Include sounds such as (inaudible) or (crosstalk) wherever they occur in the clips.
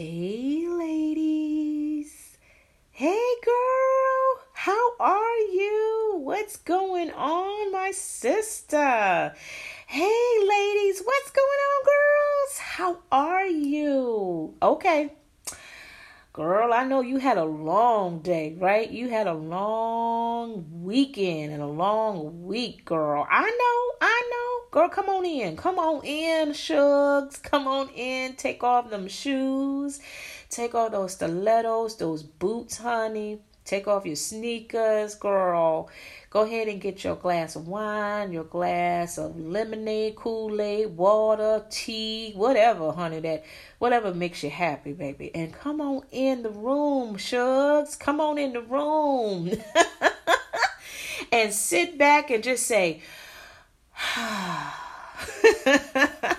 Hey, ladies. Hey, girl. How are you? What's going on, my sister? Hey, ladies. What's going on, girls? How are you? Okay. Girl, I know you had a long day, right? You had a long weekend and a long week, girl. I know, I know. Girl, come on in. Come on in, Shugs. Come on in. Take off them shoes. Take off those stilettos, those boots, honey. Take off your sneakers, girl. Go ahead and get your glass of wine, your glass of lemonade, Kool-Aid, water, tea, whatever, honey, that whatever makes you happy, baby. And come on in the room, Shugs. Come on in the room. (laughs) and sit back and just say, (sighs) ah, (laughs)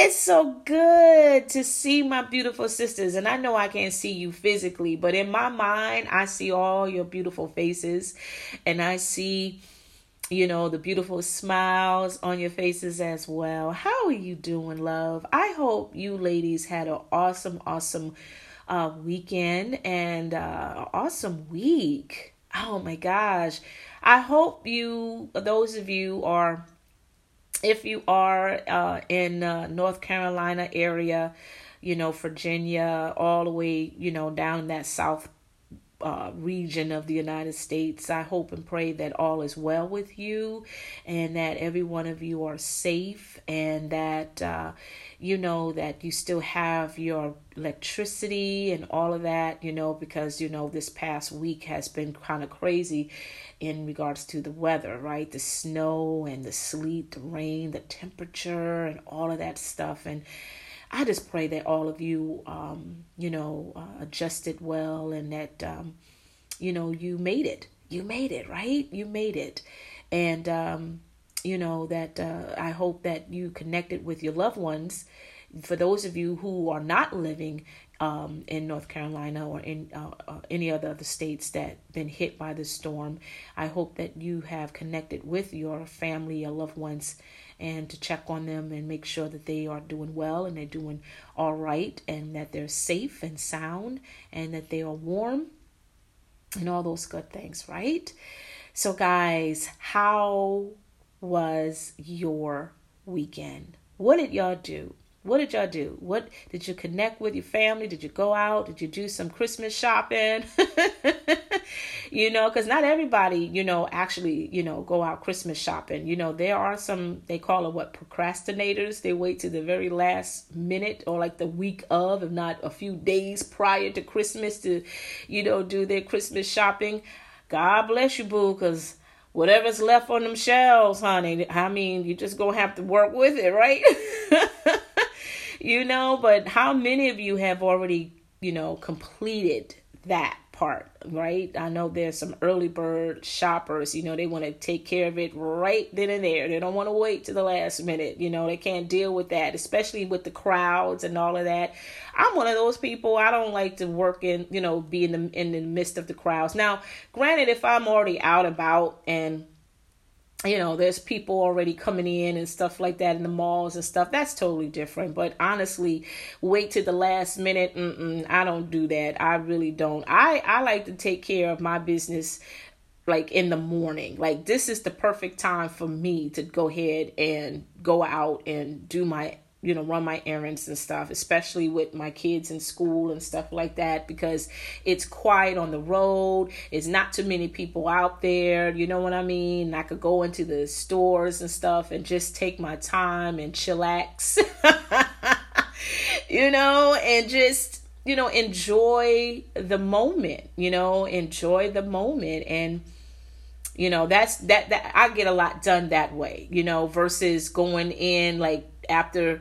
It's so good to see my beautiful sisters. And I know I can't see you physically, but in my mind, I see all your beautiful faces and I see, you know, the beautiful smiles on your faces as well. How are you doing, love? I hope you ladies had an awesome, awesome uh, weekend and uh, awesome week. Oh my gosh. I hope you, those of you are if you are uh, in uh, North Carolina area, you know, Virginia, all the way, you know, down that south uh, region of the United States. I hope and pray that all is well with you and that every one of you are safe and that uh, you know that you still have your electricity and all of that, you know, because you know this past week has been kind of crazy in regards to the weather, right? The snow and the sleet, the rain, the temperature, and all of that stuff. And I just pray that all of you, um, you know, uh, adjusted well and that, um, you know, you made it. You made it, right? You made it. And, um, you know, that uh, I hope that you connected with your loved ones. For those of you who are not living um, in North Carolina or in uh, uh, any other of the states that been hit by the storm. I hope that you have connected with your family, your loved ones, and to check on them and make sure that they are doing well and they're doing all right and that they're safe and sound and that they are warm and all those good things, right? So, guys, how was your weekend? What did y'all do? What did y'all do? What did you connect with your family? Did you go out? Did you do some Christmas shopping? (laughs) you know, because not everybody, you know, actually, you know, go out Christmas shopping. You know, there are some, they call it what, procrastinators. They wait to the very last minute or like the week of, if not a few days prior to Christmas to, you know, do their Christmas shopping. God bless you, boo, because whatever's left on them shelves, honey, I mean, you just gonna have to work with it, right? (laughs) you know, but how many of you have already, you know, completed that part, right? I know there's some early bird shoppers, you know, they want to take care of it right then and there. They don't want to wait to the last minute, you know, they can't deal with that, especially with the crowds and all of that. I'm one of those people. I don't like to work in, you know, be in the in the midst of the crowds. Now, granted if I'm already out about and you know, there's people already coming in and stuff like that in the malls and stuff. That's totally different. But honestly, wait to the last minute. I don't do that. I really don't. I I like to take care of my business like in the morning. Like this is the perfect time for me to go ahead and go out and do my you know run my errands and stuff especially with my kids in school and stuff like that because it's quiet on the road. It's not too many people out there you know what i mean? I could go into the stores and stuff and just take my time and chillax (laughs) you know and just you know enjoy the moment you know enjoy the moment. And you know that's that that i get a lot done that way you know versus going in like after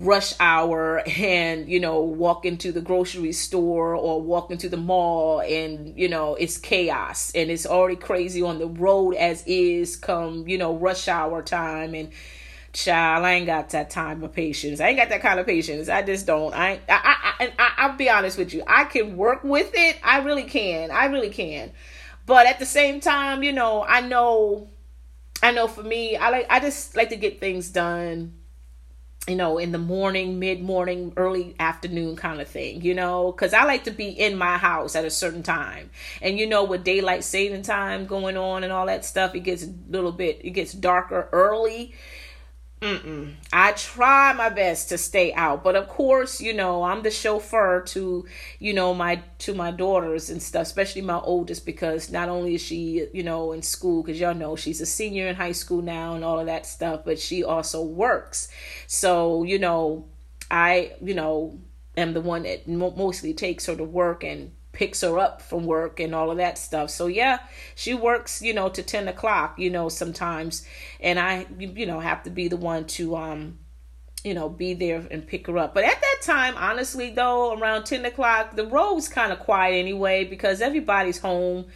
rush hour and you know walk into the grocery store or walk into the mall and you know it's chaos and it's already crazy on the road as is come you know rush hour time. And child i ain't got that time of patience. I ain't got that kind of patience. I just don't. I i i, I i'll be honest with you. I can work with it. I really can. I really can but at the same time you know i know i know for me i like i just like to get things done you know, in the morning, mid morning, early afternoon kind of thing, you know, because I like to be in my house at a certain time. And, you know, with daylight saving time going on and all that stuff, it gets a little bit, it gets darker early. Mm-mm. I try my best to stay out, but of course, you know, I'm the chauffeur to, you know, my to my daughters and stuff, especially my oldest, because not only is she, you know, in school, because y'all know she's a senior in high school now and all of that stuff, but she also works. So, you know, I, you know, am the one that mostly takes her to work and picks her up from work and all of that stuff. So yeah, she works, you know, to 10 o'clock, you know, sometimes. And I, you know, have to be the one to, um, you know, be there and pick her up. But at that time, honestly, though, around 10 o'clock, the road's kind of quiet anyway because everybody's home.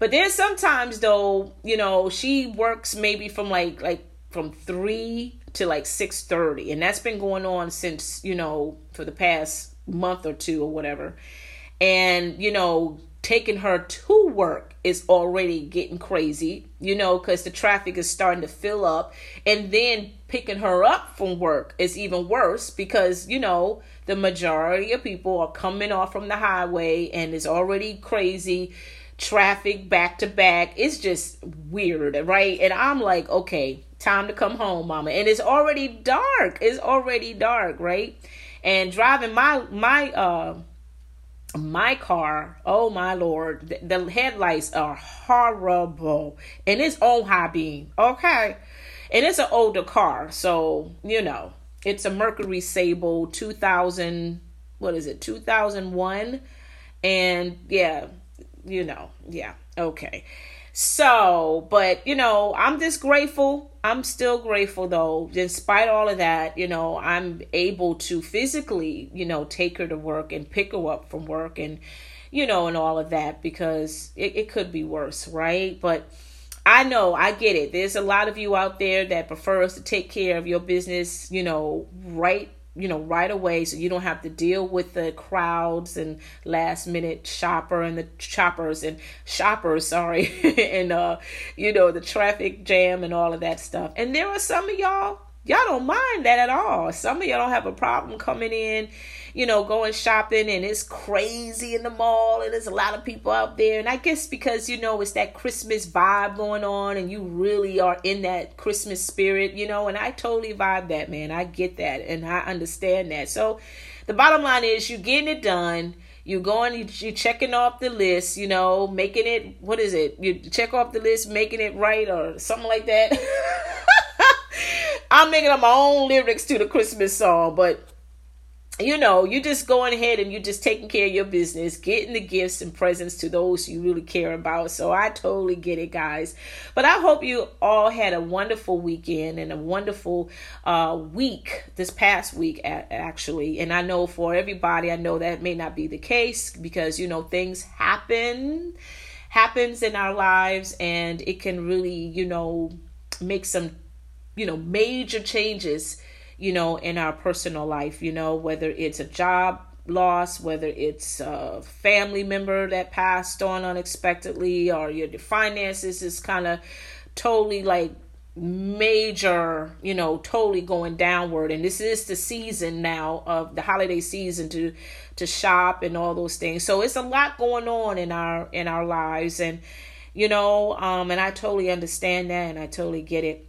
But then sometimes, though, you know, she works maybe from like, like, from 3 to like 6.30 and that's been going on since you know for the past month or two or whatever and you know taking her to work is already getting crazy you know because the traffic is starting to fill up. And then picking her up from work is even worse because you know the majority of people are coming off from the highway and it's already crazy. Traffic back to back it's just weird right? And i'm like okay time to come home mama. And it's already dark. It's already dark right? And driving my my uh my car, oh my lord, the, the headlights are horrible, and it's on high beam, okay, and it's an older car, so you know it's a Mercury Sable 2000. What is it? 2001, and yeah, you know, yeah, okay. So, but you know, I'm just grateful. I'm still grateful though. Despite all of that, you know, I'm able to physically, you know, take her to work and pick her up from work and, you know, and all of that because it, it could be worse, right? But I know, I get it. There's a lot of you out there that prefers to take care of your business, you know, right you know right away so you don't have to deal with the crowds and last minute shopper and the choppers and shoppers sorry (laughs) and uh you know the traffic jam and all of that stuff. And there are some of y'all y'all don't mind that at all. Some of y'all don't have a problem coming in you know, going shopping and it's crazy in the mall and there's a lot of people out there. And I guess because, you know, it's that Christmas vibe going on and you really are in that Christmas spirit, you know, and I totally vibe that, man. I get that and I understand that. So the bottom line is you're getting it done You're going you, you checking off the list you know making it what is it you check off the list making it right or something like that (laughs) i'm making up my own lyrics to the christmas song but you know, you just going ahead and you just taking care of your business, getting the gifts and presents to those you really care about. So I totally get it, guys. But I hope you all had a wonderful weekend and a wonderful uh, week this past week, actually. And I know for everybody, I know that may not be the case because, you know, things happen, happens in our lives, and it can really, you know, make some, you know, major changes you know, in our personal life, you know, whether it's a job loss, whether it's a family member that passed on unexpectedly, or your finances is kind of totally like major, you know, totally going downward. And this is the season now of the holiday season to to shop and all those things. So it's a lot going on in our in our lives and you know, um and I totally understand that and I totally get it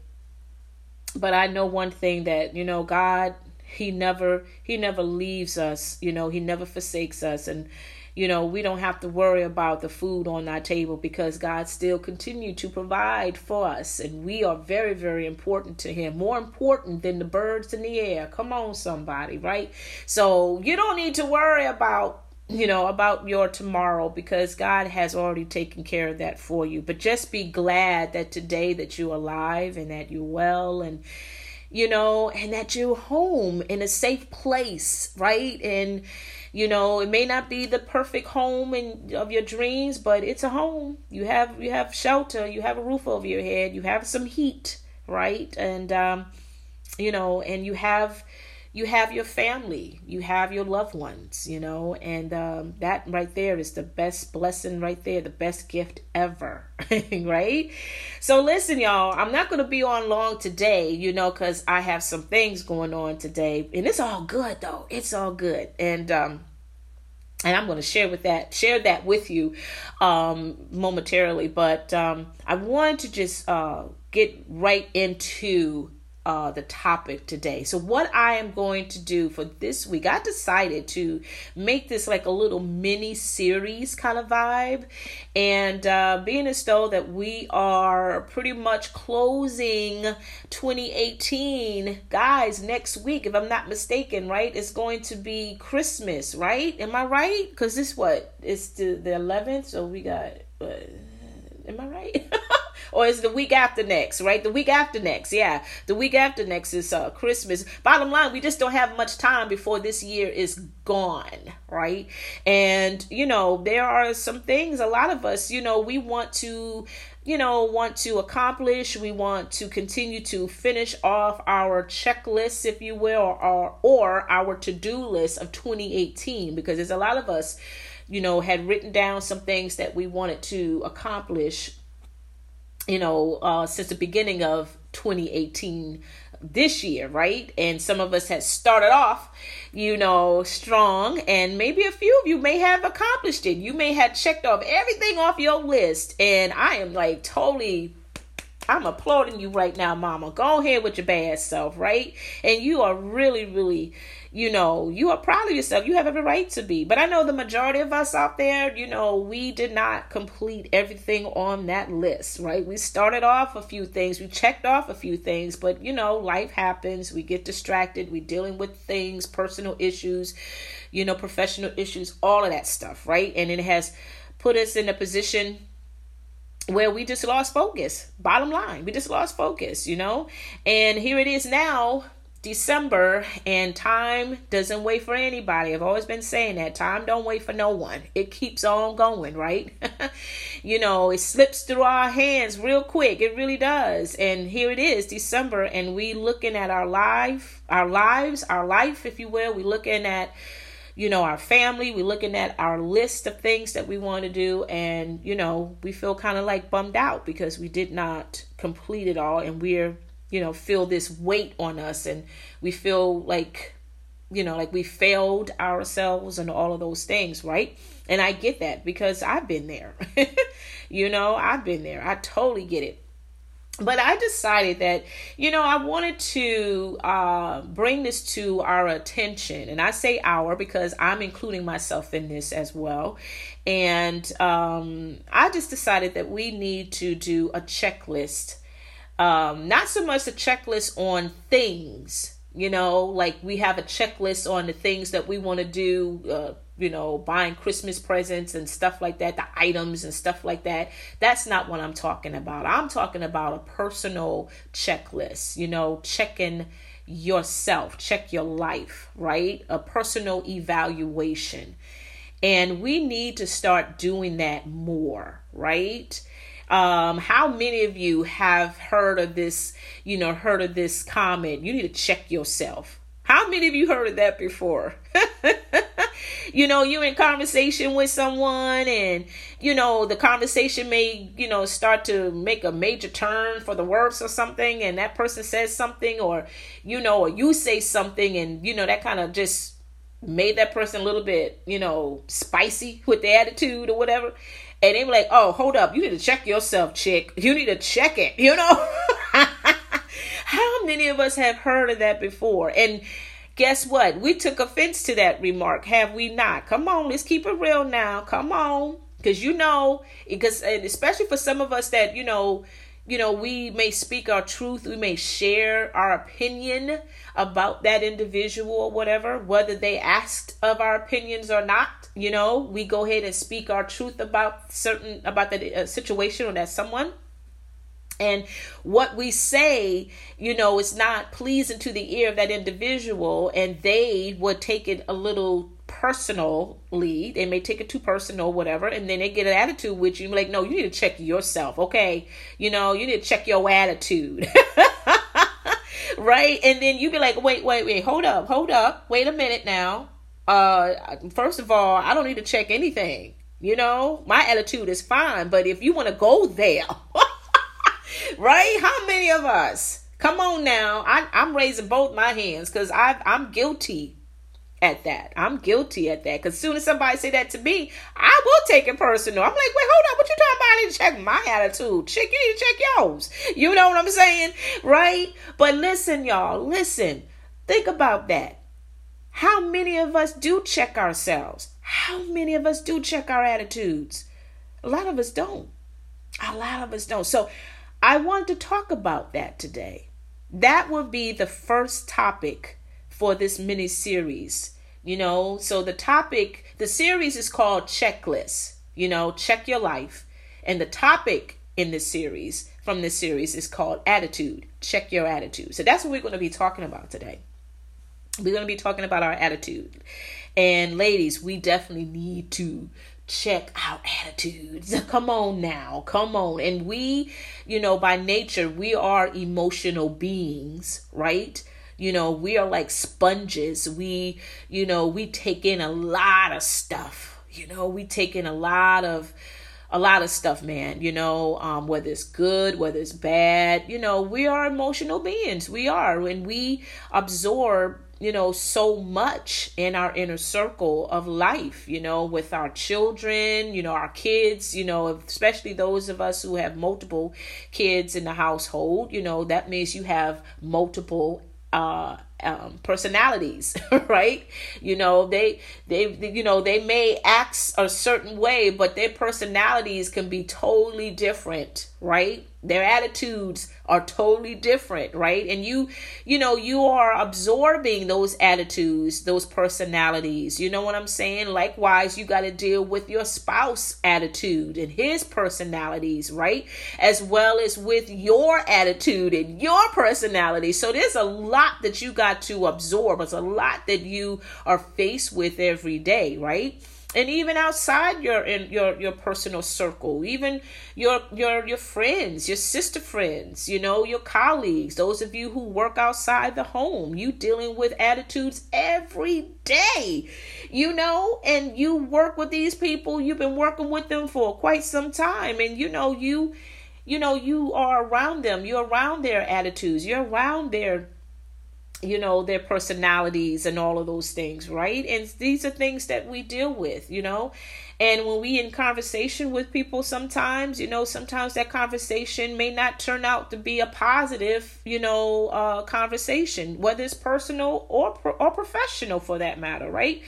but I know one thing that you know God he never he never leaves us you know he never forsakes us. And you know we don't have to worry about the food on our table because God still continue to provide for us. And we are very very important to him more important than the birds in the air. Come on somebody right? So you don't need to worry about you know, about your tomorrow because God has already taken care of that for you. But just be glad that today that you're alive and that you're well and you know, and that you're home in a safe place, right? And you know, it may not be the perfect home and of your dreams, but it's a home. You have you have shelter, you have a roof over your head, you have some heat, right? And um, you know, and you have you have your family, you have your loved ones, you know, and um, that right there is the best blessing right there, the best gift ever, (laughs) right? So, listen, y'all, I'm not going to be on long today, you know, because I have some things going on today, and it's all good though. It's all good, and um, and I'm going to share with that share that with you um, momentarily. But um, I want to just uh, get right into uh, the topic today. So, what I am going to do for this week, I decided to make this like a little mini series kind of vibe. And uh, being as though that we are pretty much closing 2018, guys, next week, if I'm not mistaken, right, it's going to be Christmas, right? Am I right? Because this what? It's the, the 11th, so we got. Uh, am I right? (laughs) or is the week after next, right? The week after next, yeah. The week after next is uh, Christmas. Bottom line, we just don't have much time before this year is gone, right? And, you know, there are some things, a lot of us, you know, we want to you know, want to accomplish. We want to continue to finish off our checklist, if you will, or, or our to do list of 2018, because there's a lot of us, you know, had written down some things that we wanted to accomplish you know, uh, since the beginning of 2018 this year, right? And some of us had started off, you know, strong, and maybe a few of you may have accomplished it. You may have checked off everything off your list, and I am like totally. I'm applauding you right now, mama. Go ahead with your bad self, right? And you are really, really you know, you are proud of yourself. You have every right to be. But I know the majority of us out there, you know, we did not complete everything on that list, right? We started off a few things, we checked off a few things, but you know, life happens. We get distracted, We're dealing with things, personal issues, you know, professional issues, all of that stuff, right? And it has put us in a position where we just lost focus. Bottom line, we just lost focus, you know? And here it is now December and time doesn't wait for anybody. I've always been saying that. Time don't wait for no one. It keeps on going, right? (laughs) you know, it slips through our hands real quick. It really does. And here it is, December, and we looking at our life, our lives, our life, if you will. We looking at you know our family we looking at our list of things that we want to do and you know we feel kind of like bummed out because we did not complete it all and we're you know, feel this weight on us and we feel like, you know, like we failed ourselves and all of those things, right? And I get that because I've been there. (laughs) you know, I've been there. I totally get it. But I decided that, you know, I wanted to uh, bring this to our attention. And I say our because I'm including myself in this as well. And um, I just decided that we need to do a checklist um, not so much a checklist on things, you know, like we have a checklist on the things that we want to do, uh, you know, buying Christmas presents and stuff like that, the items and stuff like that. That's not what I'm talking about. I'm talking about a personal checklist, you know, checking yourself, check your life, right? A personal evaluation. And we need to start doing that more, right? Um, how many of you have heard of this, you know, heard of this comment? You need to check yourself. How many of you heard of that before? (laughs) you know, you're in conversation with someone and, you know, the conversation may, you know, start to make a major turn for the worse or something and that person says something or, you know, or you say something and, you know, that kind of just made that person a little bit, you know, spicy with the attitude or whatever and they were like, "Oh, hold up, you need to check yourself, chick. You need to check it." You know, (laughs) how many of us have heard of that before? And guess what? We took offense to that remark, have we not? Come on, let's keep it real now. Come on, because you know, because especially for some of us that you know you know, we may speak our truth, we may share our opinion about that individual or whatever, whether they asked of our opinions or not. You know, we go ahead and speak our truth about certain about that uh, situation or that someone. And what we say, you know, is not pleasing to the ear of that individual, and they would take it a little personally. They may take it too personal, whatever, and then they get an attitude with you. Like, no, you need to check yourself, okay? You know, you need to check your attitude. (laughs) right? And then you be like, wait, wait, wait, hold up, hold up, wait a minute now. Uh, first of all, I don't need to check anything. You know, my attitude is fine, but if you want to go there, (laughs) right? How many of us? Come on now. I, I'm raising both my hands because I'm guilty at that. I'm guilty at that. Because soon as somebody say that to me, I will take it personal. I'm like, wait, hold up. What you talking about? I need to check my attitude. Check, you need to check yours. You know what I'm saying? Right? But listen, y'all. Listen. Think about that. How many of us do check ourselves? How many of us do check our attitudes? A lot of us don't. A lot of us don't. So I want to talk about that today. That will be the first topic for this mini series. You know, so the topic, the series is called Checklist. You know, check your life. And the topic in this series, from this series, is called Attitude. Check your attitude. So that's what we're going to be talking about today. We're going to be talking about our attitude. And ladies, we definitely need to check our attitudes. (laughs) Come on now. Come on. And we, you know, by nature, we are emotional beings, right? You know, we are like sponges. We, you know, we take in a lot of stuff. You know, we take in a lot of a lot of stuff, man. You know, um, whether it's good, whether it's bad. You know, we are emotional beings. We are, and we absorb you know, so much in our inner circle of life, you know, with our children, you know, our kids, you know, especially those of us who have multiple kids in the household, you know, that means you have multiple uh um, personalities (laughs) right? You know they they you know they may act a certain way but their personalities can be totally different right? Their attitudes are totally different right? And you you know you are absorbing those attitudes those personalities. You know what i'm saying? Likewise you got to deal with your spouse attitude and his personalities right? As well as with your attitude and your personality. So there's a lot that you got to absorb. It's a lot that you are faced with every day right? And even outside your in your your personal circle even your your your friends your sister friends you know your colleagues those of you who work outside the home you dealing with attitudes every day you know? And you work with these people you've been working with them for quite some time and you know you you know you are around them you're around their attitudes you're around their you know their personalities and all of those things right? And these are things that we deal with you know? And when we in conversation with people sometimes you know sometimes that conversation may not turn out to be a positive you know uh conversation whether it's personal or or professional for that matter right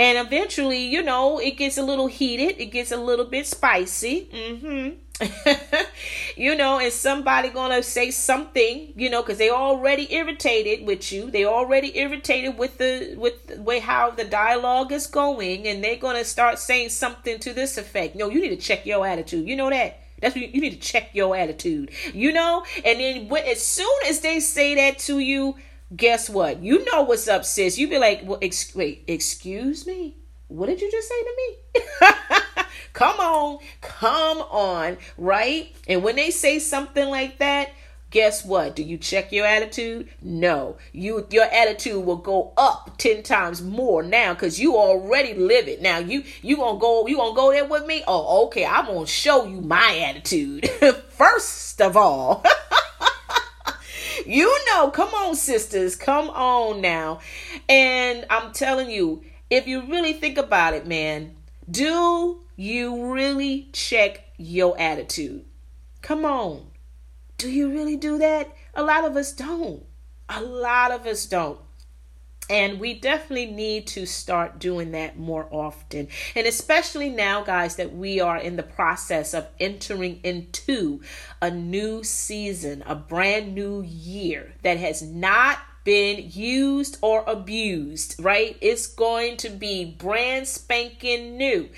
and eventually you know it gets a little heated it gets a little bit spicy Mm-hmm. (laughs) you know, and somebody gonna say something, you know, because they already irritated with you. They already irritated with the with the way how the dialogue is going, and they're gonna start saying something to this effect. No, you need to check your attitude. You know that. That's what you, you need to check your attitude. You know, and then as soon as they say that to you, guess what? You know what's up, sis. You be like, well, ex- wait, excuse me. What did you just say to me? (laughs) come on, come on, right? And when they say something like that, guess what? Do you check your attitude? No. You your attitude will go up 10 times more now cuz you already live it. Now you you going to go you going to go there with me? Oh, okay. I'm going to show you my attitude. (laughs) First of all. (laughs) you know, come on sisters, come on now. And I'm telling you, if you really think about it, man, do you really check your attitude? Come on. Do you really do that? A lot of us don't. A lot of us don't. And we definitely need to start doing that more often. And especially now, guys, that we are in the process of entering into a new season, a brand new year that has not been used or abused, right? It's going to be brand spanking new,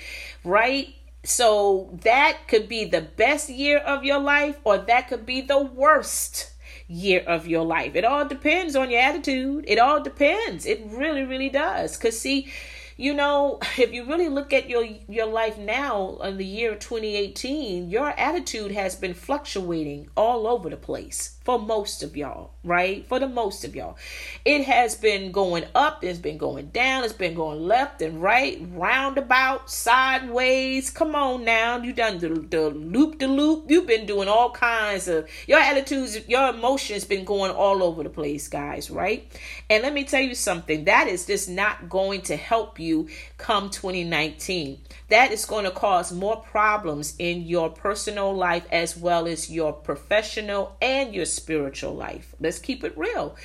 right? So that could be the best year of your life, or that could be the worst year of your life. It all depends on your attitude. It all depends. It really, really does. Because, see, you know, if you really look at your your life now in the year 2018, your attitude has been fluctuating all over the place for most of y'all, right? For the most of y'all. It has been going up, it's been going down, it's been going left and right, roundabout, sideways. Come on now. You done the, the loop the loop. You've been doing all kinds of your attitudes, your emotions been going all over the place, guys, right? And let me tell you something. That is just not going to help you come 2019. That is going to cause more problems in your personal life as well as your professional and your spiritual life. Let's keep it real.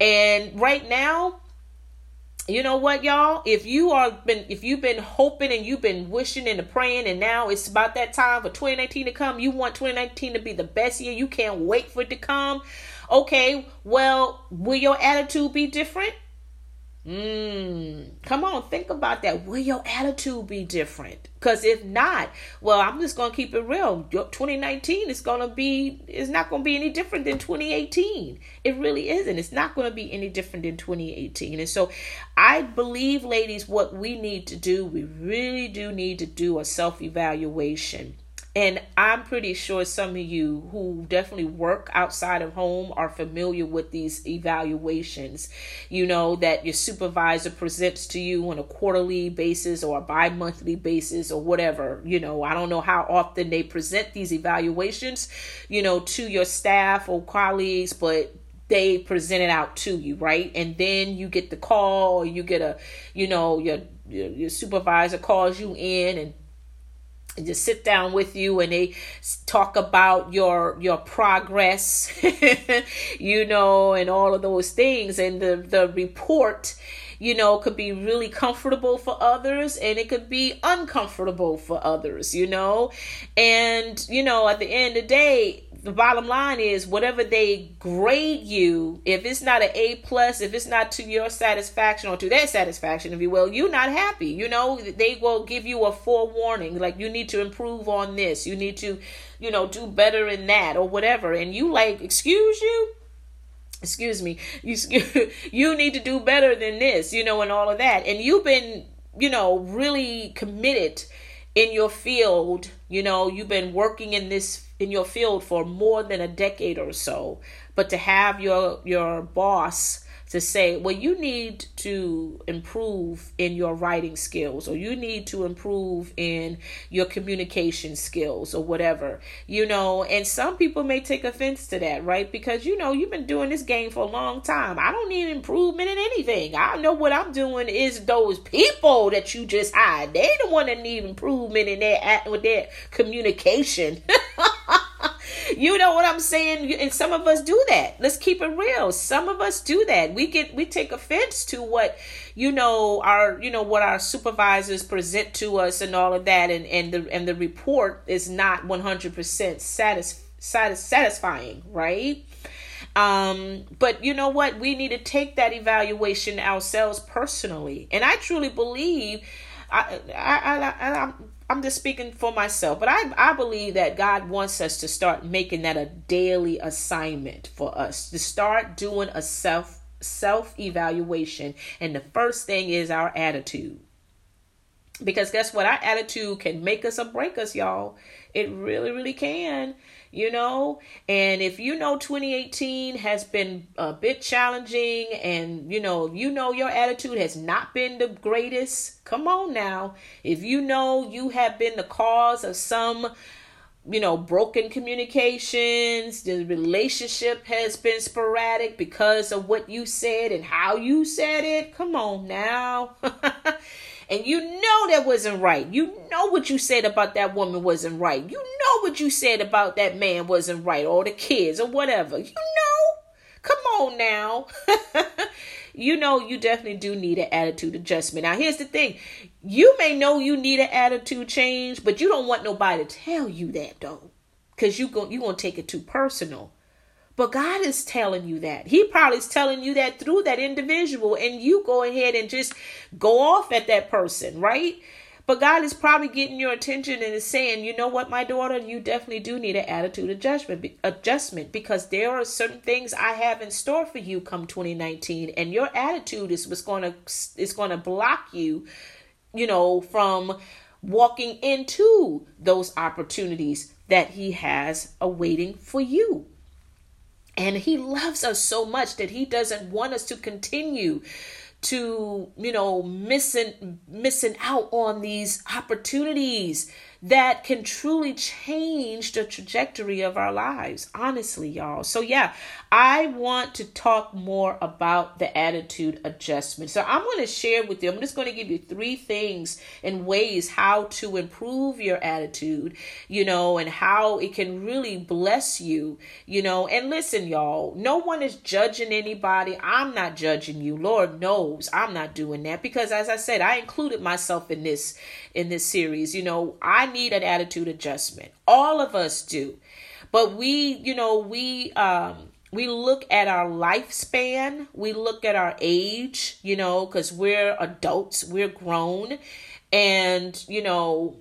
And right now, you know what y'all if you are been if you've been hoping and you've been wishing and praying and now it's about that time for 2019 to come you want 2019 to be the best year you can't wait for it to come okay well will your attitude be different Mm, come on, think about that. Will your attitude be different? Because if not, well, I'm just gonna keep it real. 2019 is gonna be is not gonna be any different than 2018. It really isn't. It's not gonna be any different than 2018. And so, I believe, ladies, what we need to do, we really do need to do a self evaluation and I'm pretty sure some of you who definitely work outside of home are familiar with these evaluations. You know, that your supervisor presents to you on a quarterly basis or a bi monthly basis or whatever. You know, I don't know how often they present these evaluations, you know, to your staff or colleagues, but they present it out to you, right? And then you get the call or you get a, you know, your your, your supervisor calls you in and just sit down with you and they talk about your your progress (laughs) you know and all of those things. And the the report you know could be really comfortable for others and it could be uncomfortable for others you know? And you know at the end of the day the bottom line is whatever they grade you, if it's not an A plus, if it's not to your satisfaction or to their satisfaction, if you will, you're not happy. You know, they will give you a forewarning, like you need to improve on this, you need to, you know, do better in that or whatever. And you like, excuse you? Excuse me, (laughs) you you need to do better than this, you know, and all of that. And you've been, you know, really committed in your field, you know, you've been working in this in your field for more than a decade or so, but to have your your boss to say, well, you need to improve in your writing skills, or you need to improve in your communication skills, or whatever, you know. And some people may take offense to that, right? Because, you know, you've been doing this game for a long time. I don't need improvement in anything. I know what I'm doing is those people that you just hired. They the one that need improvement in their, with their communication. (laughs) you know what I'm saying? And some of us do that. Let's keep it real. Some of us do that. We get we take offense to what you know our you know what our supervisors present to us and all of that, and and the and the report is not 100 percent satis, satis, satisfying, right? Um, but you know what? We need to take that evaluation ourselves personally, and I truly believe. I, I, I, I, I'm just speaking for myself, but I, I believe that God wants us to start making that a daily assignment for us to start doing a self self evaluation. And the first thing is our attitude. Because guess what? Our attitude can make us or break us, y'all. It really, really can you know? And if you know 2018 has been a bit challenging and you know you know your attitude has not been the greatest come on now. If you know you have been the cause of some you know broken communications the relationship has been sporadic because of what you said and how you said it come on now (laughs) and you know that wasn't right. You know what you said about that woman wasn't right. You know what you said about that man wasn't right, or the kids, or whatever. You know. Come on now. (laughs) you know you definitely do need an attitude adjustment. Now here's the thing. You may know you need an attitude change, but you don't want nobody to tell you that though. Cause you go you gonna take it too personal. But God is telling you that. He probably is telling you that through that individual, and you go ahead and just go off at that person, right? But God is probably getting your attention and is saying, you know what, my daughter, you definitely do need an attitude adjustment adjustment because there are certain things I have in store for you come 2019, and your attitude is what's gonna is gonna block you, you know, from walking into those opportunities that He has awaiting for you. And He loves us so much that He doesn't want us to continue to you know missing missing out on these opportunities that can truly change the trajectory of our lives, honestly, y'all. So, yeah, I want to talk more about the attitude adjustment. So, I'm going to share with you, I'm just going to give you three things and ways how to improve your attitude, you know, and how it can really bless you, you know. And listen, y'all, no one is judging anybody. I'm not judging you. Lord knows I'm not doing that because, as I said, I included myself in this in this series. You know, I need an attitude adjustment. All of us do. But we, you know, we um we look at our lifespan, we look at our age, you know, cuz we're adults, we're grown and, you know,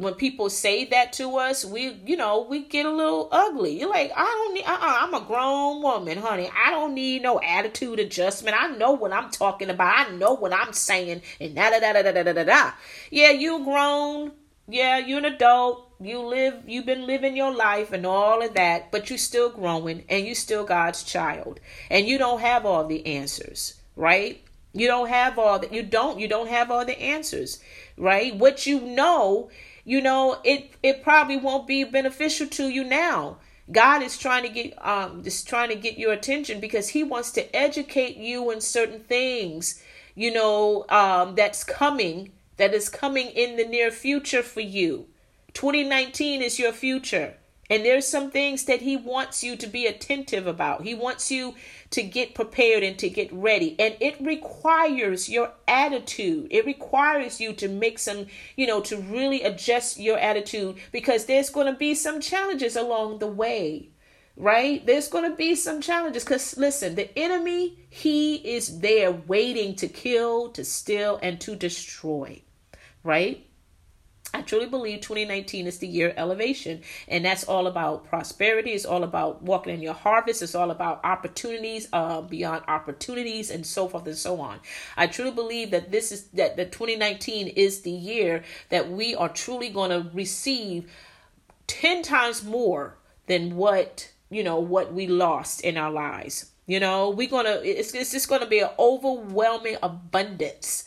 when people say that to us, we you know we get a little ugly. You're like, I don't need. uh-uh, I'm a grown woman, honey. I don't need no attitude adjustment. I know what I'm talking about. I know what I'm saying. And da da da da da da da. Yeah, you grown. Yeah, you're an adult. You live, you've been living your life and all of that, but you're still growing and you're still God's child. And you don't have all the answers, right? You don't have all that. You don't, you don't have all the answers, right? What you know you know, it it probably won't be beneficial to you now. God is trying to get um just trying to get your attention because he wants to educate you in certain things, you know, um that's coming that is coming in the near future for you. 2019 is your future. And there's some things that he wants you to be attentive about. He wants you to get prepared and to get ready. And it requires your attitude. It requires you to make some, you know, to really adjust your attitude because there's going to be some challenges along the way. Right? There's going to be some challenges because listen, the enemy, he is there waiting to kill, to steal, and to destroy. Right? I truly believe 2019 is the year elevation, and that's all about prosperity. It's all about walking in your harvest. It's all about opportunities uh, beyond opportunities, and so forth and so on. I truly believe that this is that the 2019 is the year that we are truly going to receive ten times more than what you know what we lost in our lives. You know, we're gonna it's it's just gonna be an overwhelming abundance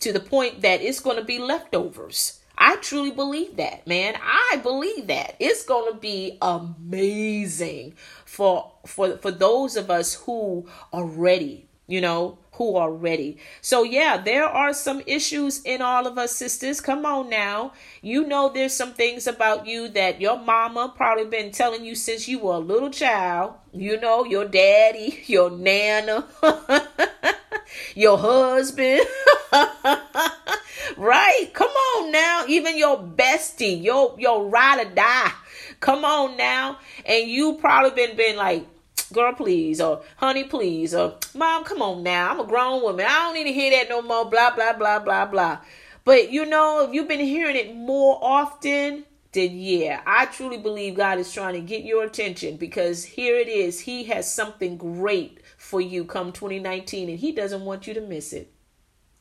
to the point that it's gonna be leftovers I truly believe that, man. I believe that. It's going to be amazing for for for those of us who are ready, you know, who are ready. So yeah, there are some issues in all of us sisters. Come on now. You know there's some things about you that your mama probably been telling you since you were a little child. You know, your daddy, (laughs) your nana, (laughs) your husband. (laughs) (laughs) right? Come on now. Even your bestie, your your ride or die. Come on now. And you probably been been like, girl, please, or honey, please, or mom, come on now. I'm a grown woman. I don't need to hear that no more. Blah blah blah blah blah. But you know, if you've been hearing it more often, then yeah, I truly believe God is trying to get your attention because here it is. He has something great for you come 2019 and he doesn't want you to miss it.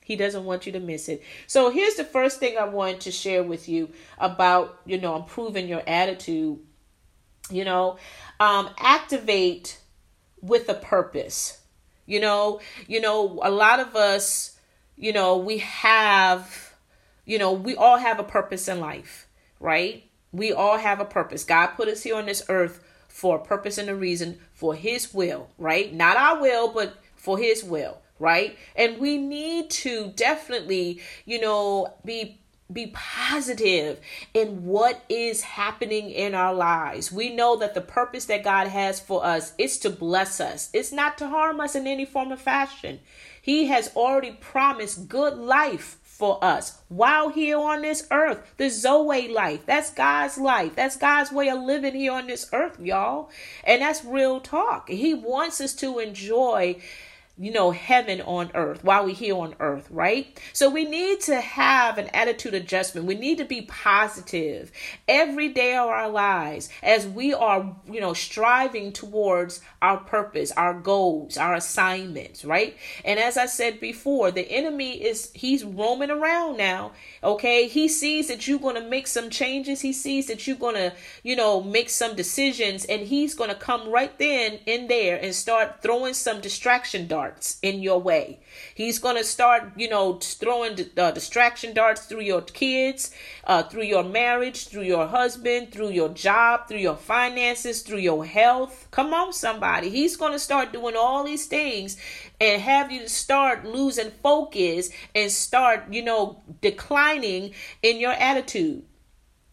He doesn't want you to miss it. So here's the first thing I wanted to share with you about, you know, improving your attitude. You know, um, activate with a purpose. You know, you know, a lot of us, you know, we have, you know, we all have a purpose in life, right? We all have a purpose. God put us here on this earth for a purpose and a reason for his will, right? Not our will, but for his will right? And we need to definitely, you know, be be positive in what is happening in our lives. We know that the purpose that God has for us is to bless us. It's not to harm us in any form of fashion. He has already promised good life for us while here on this earth. The Zoe life. That's God's life. That's God's way of living here on this earth, y'all. And that's real talk. He wants us to enjoy you know, heaven on earth while we're here on earth, right? So we need to have an attitude adjustment. We need to be positive every day of our lives as we are, you know, striving towards our purpose, our goals, our assignments, right? And as I said before, the enemy is, he's roaming around now, okay? He sees that you're going to make some changes. He sees that you're going to, you know, make some decisions and he's going to come right then in there and start throwing some distraction darts darts in your way. He's going to start, you know, throwing uh, distraction darts through your kids, uh, through your marriage, through your husband, through your job, through your finances, through your health. Come on, somebody. He's going to start doing all these things and have you start losing focus and start, you know, declining in your attitude.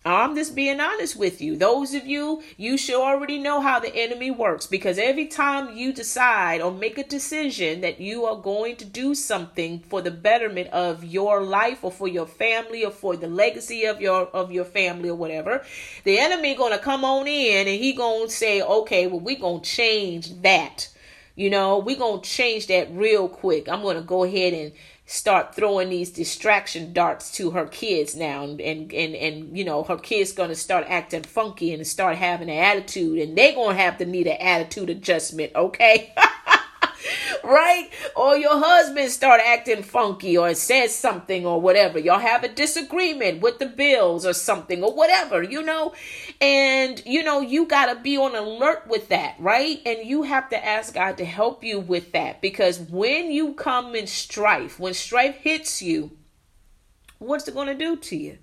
I'm just being honest with you. Those of you, you should already know how the enemy works because every time you decide or make a decision that you are going to do something for the betterment of your life or for your family or for the legacy of your of your family or whatever, the enemy going to come on in and he going to say, "Okay, well we going to change that." You know, we going to change that real quick. I'm going to go ahead and start throwing these distraction darts to her kids now and and and, and you know her kids gonna start acting funky and start having an attitude and they gonna have to need an attitude adjustment okay (laughs) right? Or your husband start acting funky or says something or whatever. Y'all have a disagreement with the bills or something or whatever, you know? And you know, you got to be on alert with that, right? And you have to ask God to help you with that because when you come in strife, when strife hits you, what's it going to do to you?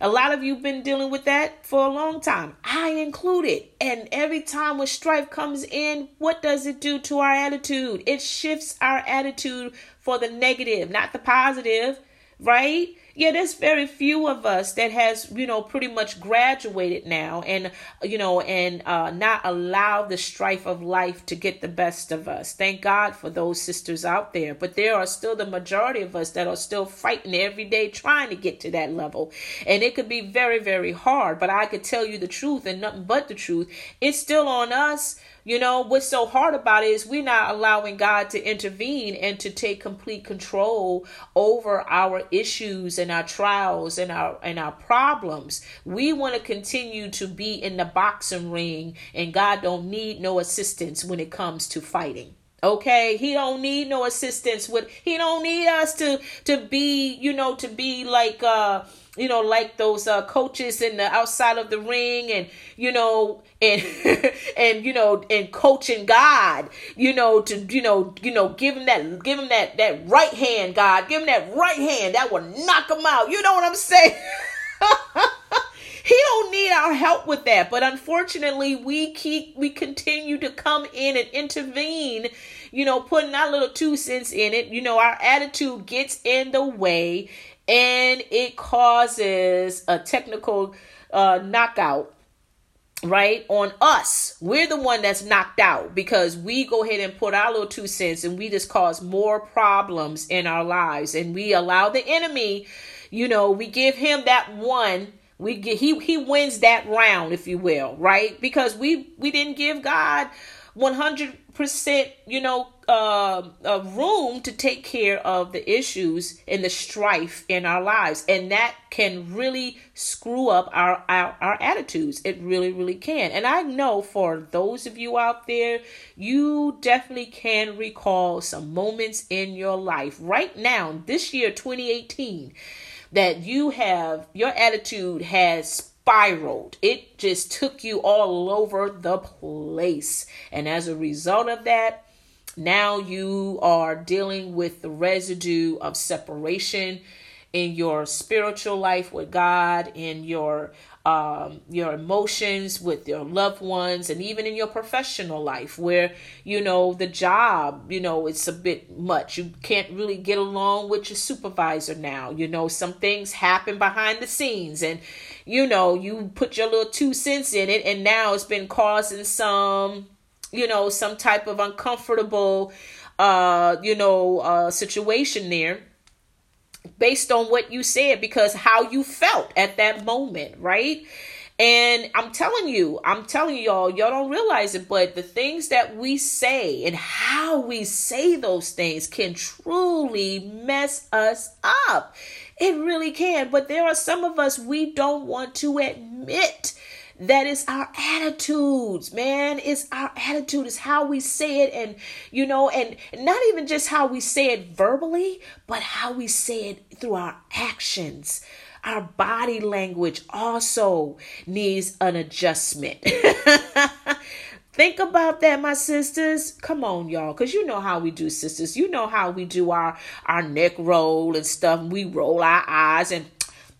A lot of you have been dealing with that for a long time. I included. And every time when strife comes in, what does it do to our attitude? It shifts our attitude for the negative, not the positive, right? Yeah, there's very few of us that has, you know, pretty much graduated now and, you know, and uh, not allow the strife of life to get the best of us. Thank God for those sisters out there. But there are still the majority of us that are still fighting every day trying to get to that level. And it could be very, very hard. But I could tell you the truth and nothing but the truth. It's still on us you know, what's so hard about it is we're not allowing God to intervene and to take complete control over our issues and our trials and our and our problems. We want to continue to be in the boxing ring and God don't need no assistance when it comes to fighting okay he don't need no assistance with he don't need us to to be you know to be like uh you know, like those uh, coaches in the outside of the ring, and you know, and (laughs) and you know, and coaching God, you know, to you know, you know, give him that, give him that that right hand, God, give him that right hand that will knock him out. You know what I'm saying? (laughs) he don't need our help with that, but unfortunately, we keep we continue to come in and intervene. You know, putting our little two cents in it. You know, our attitude gets in the way and it causes a technical uh, knockout right on us we're the one that's knocked out because we go ahead and put our little two cents and we just cause more problems in our lives and we allow the enemy you know we give him that one we get he he wins that round if you will right? Because we we didn't give god 100% you know uh, uh, room to take care of the issues and the strife in our lives. And that can really screw up our, our our attitudes. It really really can. And i know for those of you out there you definitely can recall some moments in your life. Right now this year 2018 that you have your attitude has spiraled. It just took you all over the place. And as a result of that, now you are dealing with the residue of separation in your spiritual life with God, in your um, your emotions with your loved ones, and even in your professional life, where you know the job, you know, it's a bit much. You can't really get along with your supervisor now. You know, some things happen behind the scenes, and you know, you put your little two cents in it, and now it's been causing some you know, some type of uncomfortable, uh, you know, uh, situation there based on what you said because how you felt at that moment, right? And I'm telling you, I'm telling y'all, y'all don't realize it, but the things that we say and how we say those things can truly mess us up. It really can. But there are some of us we don't want to admit that is our attitudes, man. It's our attitude, it's how we say it, and you know, and not even just how we say it verbally, but how we say it through our actions. Our body language also needs an adjustment. (laughs) Think about that, my sisters. Come on, y'all, because you know how we do, sisters. You know how we do our our neck roll and stuff. We roll our eyes and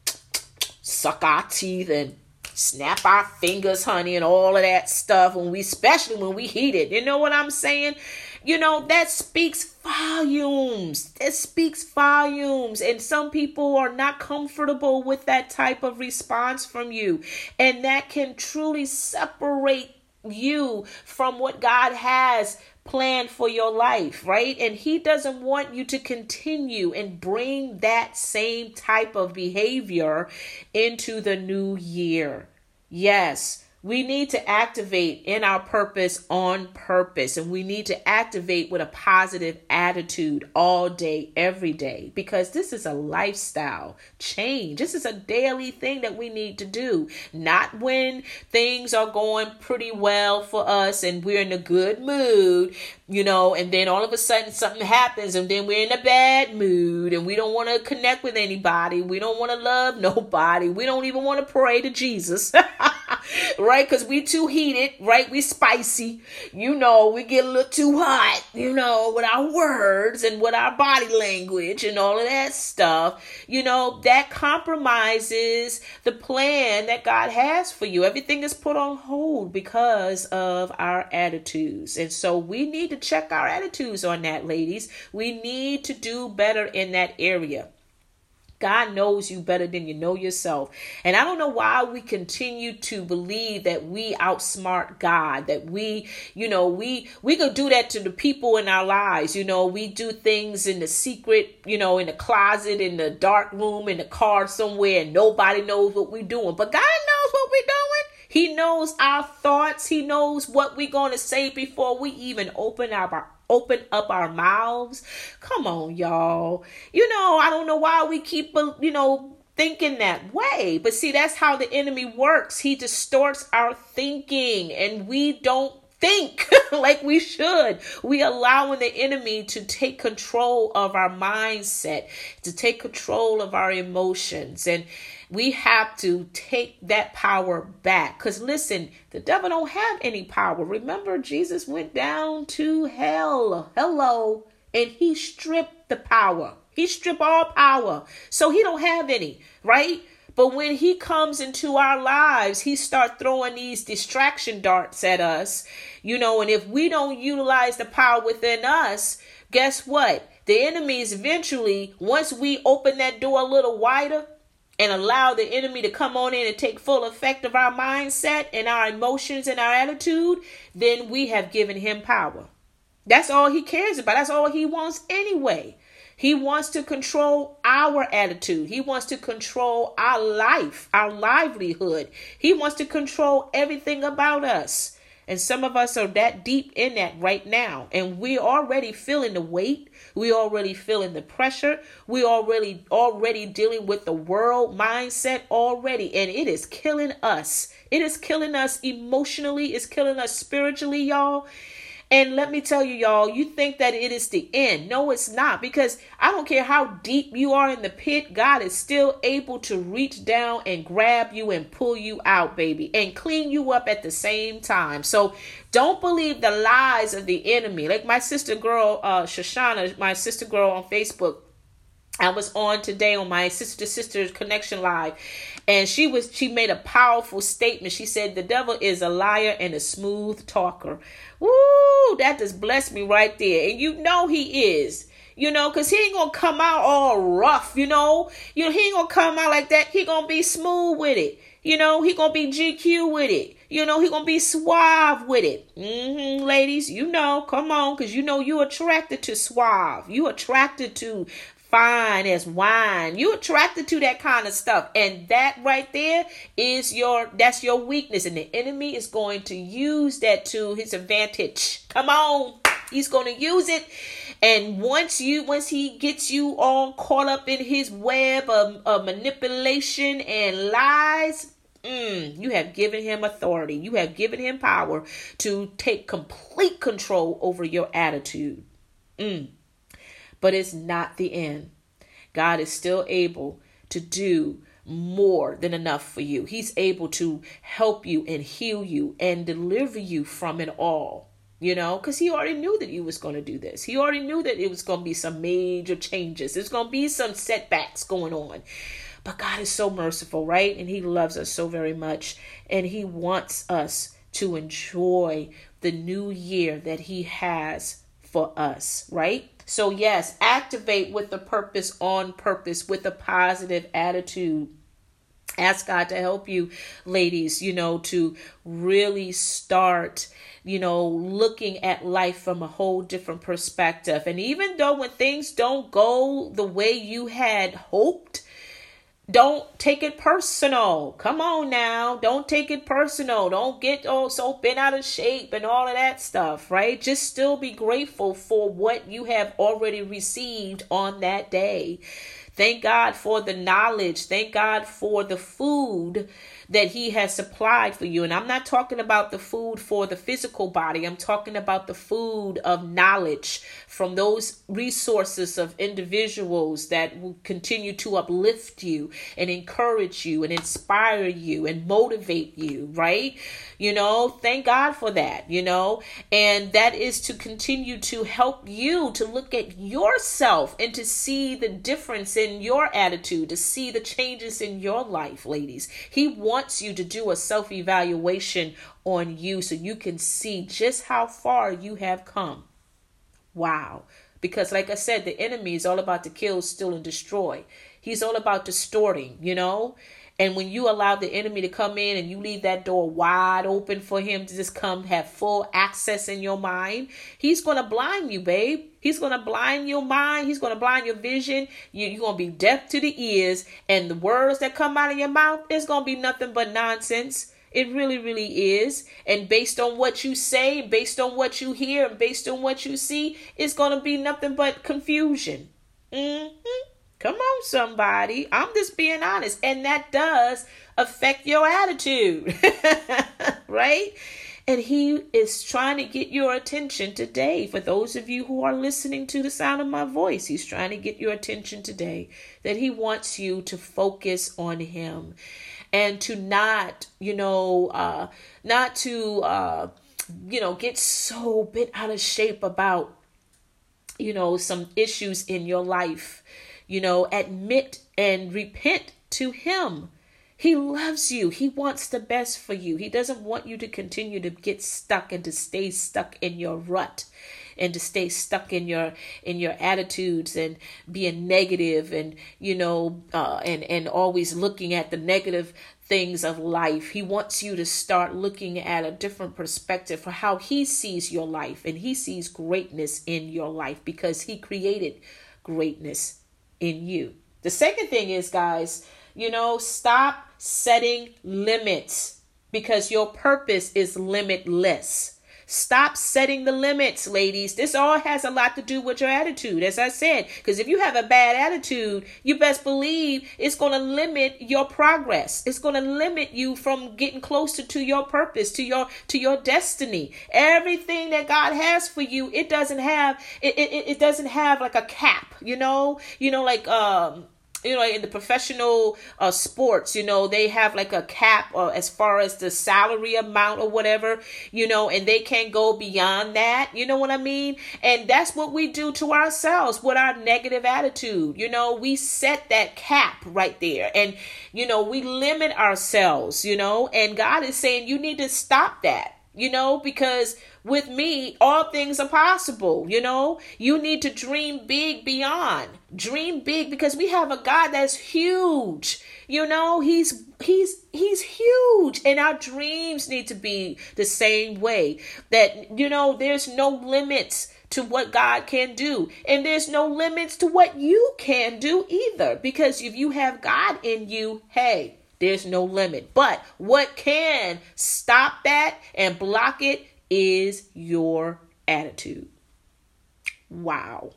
(tsk) suck our teeth and snap our fingers, honey, and all of that stuff. When we, especially when we heat it, you know what I'm saying? You know, that speaks volumes. That speaks volumes. And some people are not comfortable with that type of response from you. And that can truly separate you from what God has planned for your life, right? And He doesn't want you to continue and bring that same type of behavior into the new year. Yes. We need to activate in our purpose on purpose, and we need to activate with a positive attitude all day, every day, because this is a lifestyle change. This is a daily thing that we need to do, not when things are going pretty well for us and we're in a good mood, you know, and then all of a sudden something happens, and then we're in a bad mood, and we don't want to connect with anybody, we don't want to love (laughs) nobody, we don't even want to pray to Jesus. (laughs) right? Because we too heated, right? We spicy. You know, we get a little too hot, you know, with our words and with our body language and all of that stuff. You know, that compromises the plan that God has for you. Everything is put on hold because of our attitudes. And so we need to check our attitudes on that, ladies. We need to do better in that area. God knows you better than you know yourself. And I don't know why we continue to believe that we outsmart God, that we, you know, we we could do that to the people in our lives. You know, we do things in the secret, you know, in the closet, in the dark room, in the car somewhere, and nobody knows what we're doing. But God knows what we're doing. He knows our thoughts. He knows what we're going to say before we even open up our open up our mouths. Come on, y'all. You know, I don't know why we keep, uh, you know, thinking that way. But see, that's how the enemy works. He distorts our thinking and we don't think (laughs) like we should. We allowing the enemy to take control of our mindset, to take control of our emotions. And we have to take that power back. Because listen, the devil don't have any power. Remember, Jesus went down to hell. Hello. And he stripped the power. He stripped all power. So he don't have any, right? But when he comes into our lives, he start throwing these distraction darts at us, you know, and if we don't utilize the power within us, guess what? The enemies eventually, once we open that door a little wider, and allow the enemy to come on in and take full effect of our mindset and our emotions and our attitude, then we have given him power. That's all he cares about. That's all he wants anyway. He wants to control our attitude. He wants to control our life, our livelihood. He wants to control everything about us. And some of us are that deep in that right now. And we're already feeling the weight. We already feeling the pressure. We already already dealing with the world mindset already. And it is killing us. It is killing us emotionally. It's killing us spiritually, y'all. And let me tell you, y'all, you think that it is the end. No, it's not. Because I don't care how deep you are in the pit, God is still able to reach down and grab you and pull you out, baby, and clean you up at the same time. So don't believe the lies of the enemy. Like my sister girl, uh, Shoshana, my sister girl on Facebook, I was on today on my sister to sisters connection live and she was she made a powerful statement. She said the devil is a liar and a smooth talker. Woo, that just blessed me right there. And you know he is. You know, cause he ain't gonna come out all rough, you know. You know, he ain't gonna come out like that. He gonna be smooth with it. You know, he gonna be GQ with it. You know, he gonna be suave with it. Mm-hmm, ladies, you know, come on, cause you know you attracted to suave. You attracted to fine as wine. You attracted to that kind of stuff. And that right there is your that's your weakness. And the enemy is going to use that to his advantage. Come on. He's going to use it. And once you once he gets you all caught up in his web of, of manipulation and lies, Mm, you have given him authority. You have given him power to take complete control over your attitude. Mm. But it's not the end. God is still able to do more than enough for you. He's able to help you and heal you and deliver you from it all. You know, because he already knew that he was going to do this. He already knew that it was going to be some major changes. There's going to be some setbacks going on. But God is so merciful, right? And He loves us so very much. And He wants us to enjoy the new year that He has for us, right? So, yes, activate with the purpose on purpose, with a positive attitude. Ask God to help you, ladies, you know, to really start, you know, looking at life from a whole different perspective. And even though when things don't go the way you had hoped, don't take it personal. Come on now. Don't take it personal. Don't get all so bent out of shape and all of that stuff, right? Just still be grateful for what you have already received on that day. Thank God for the knowledge. Thank God for the food that He has supplied for you. And I'm not talking about the food for the physical body, I'm talking about the food of knowledge from those resources of individuals that will continue to uplift you and encourage you and inspire you and motivate you, right? You know, thank God for that, you know, and that is to continue to help you to look at yourself and to see the difference in your attitude, to see the changes in your life, ladies. He wants you to do a self evaluation on you so you can see just how far you have come. Wow. Because, like I said, the enemy is all about to kill, steal, and destroy. He's all about distorting, you know? And when you allow the enemy to come in and you leave that door wide open for him to just come have full access in your mind, he's going to blind you, babe. He's going to blind your mind. He's going to blind your vision. You, you're going to be deaf to the ears. And the words that come out of your mouth is going to be nothing but nonsense. It really, really is. And based on what you say, based on what you hear, and based on what you see, it's going to be nothing but confusion. Mm-hmm. Come on, somebody. I'm just being honest. And that does affect your attitude, (laughs) right? And he is trying to get your attention today. For those of you who are listening to the sound of my voice, he's trying to get your attention today. That he wants you to focus on him and to not, you know, uh, not to, uh, you know, get so bit out of shape about, you know, some issues in your life you know, admit and repent to Him. He loves you. He wants the best for you. He doesn't want you to continue to get stuck and to stay stuck in your rut and to stay stuck in your in your attitudes and being negative and you know uh, and and always looking at the negative things of life. He wants you to start looking at a different perspective for how he sees your life and he sees greatness in your life because he created greatness in you. The second thing is, guys, you know, stop setting limits because your purpose is limitless. Stop setting the limits, ladies. This all has a lot to do with your attitude, as I said. Because if you have a bad attitude, you best believe it's going to limit your progress. It's going to limit you from getting closer to your purpose, to your to your destiny. Everything that God has for you, it doesn't have it it, it doesn't have like a cap. You know, you know, like um you know in the professional uh, sports you know they have like a cap uh, as far as the salary amount or whatever you know and they can't go beyond that you know what i mean? And that's what we do to ourselves with our negative attitude you know? We set that cap right there and you know we limit ourselves you know? And god is saying you need to stop that you know? Because with me, all things are possible. You know, you need to dream big beyond. Dream big because we have a God that's huge. You know, he's he's he's huge and our dreams need to be the same way. That you know, there's no limits to what God can do. And there's no limits to what you can do either. Because if you have God in you, hey, there's no limit. But what can stop that and block it is your attitude. Wow.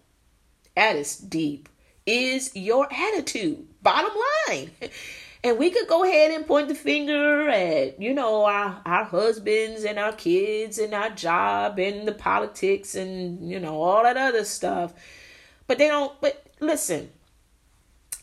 That is deep. Is your attitude. Bottom line. (laughs) And we could go ahead and point the finger at, you know, our, our husbands and our kids and our job and the politics and, you know, all that other stuff. But they don't, but listen,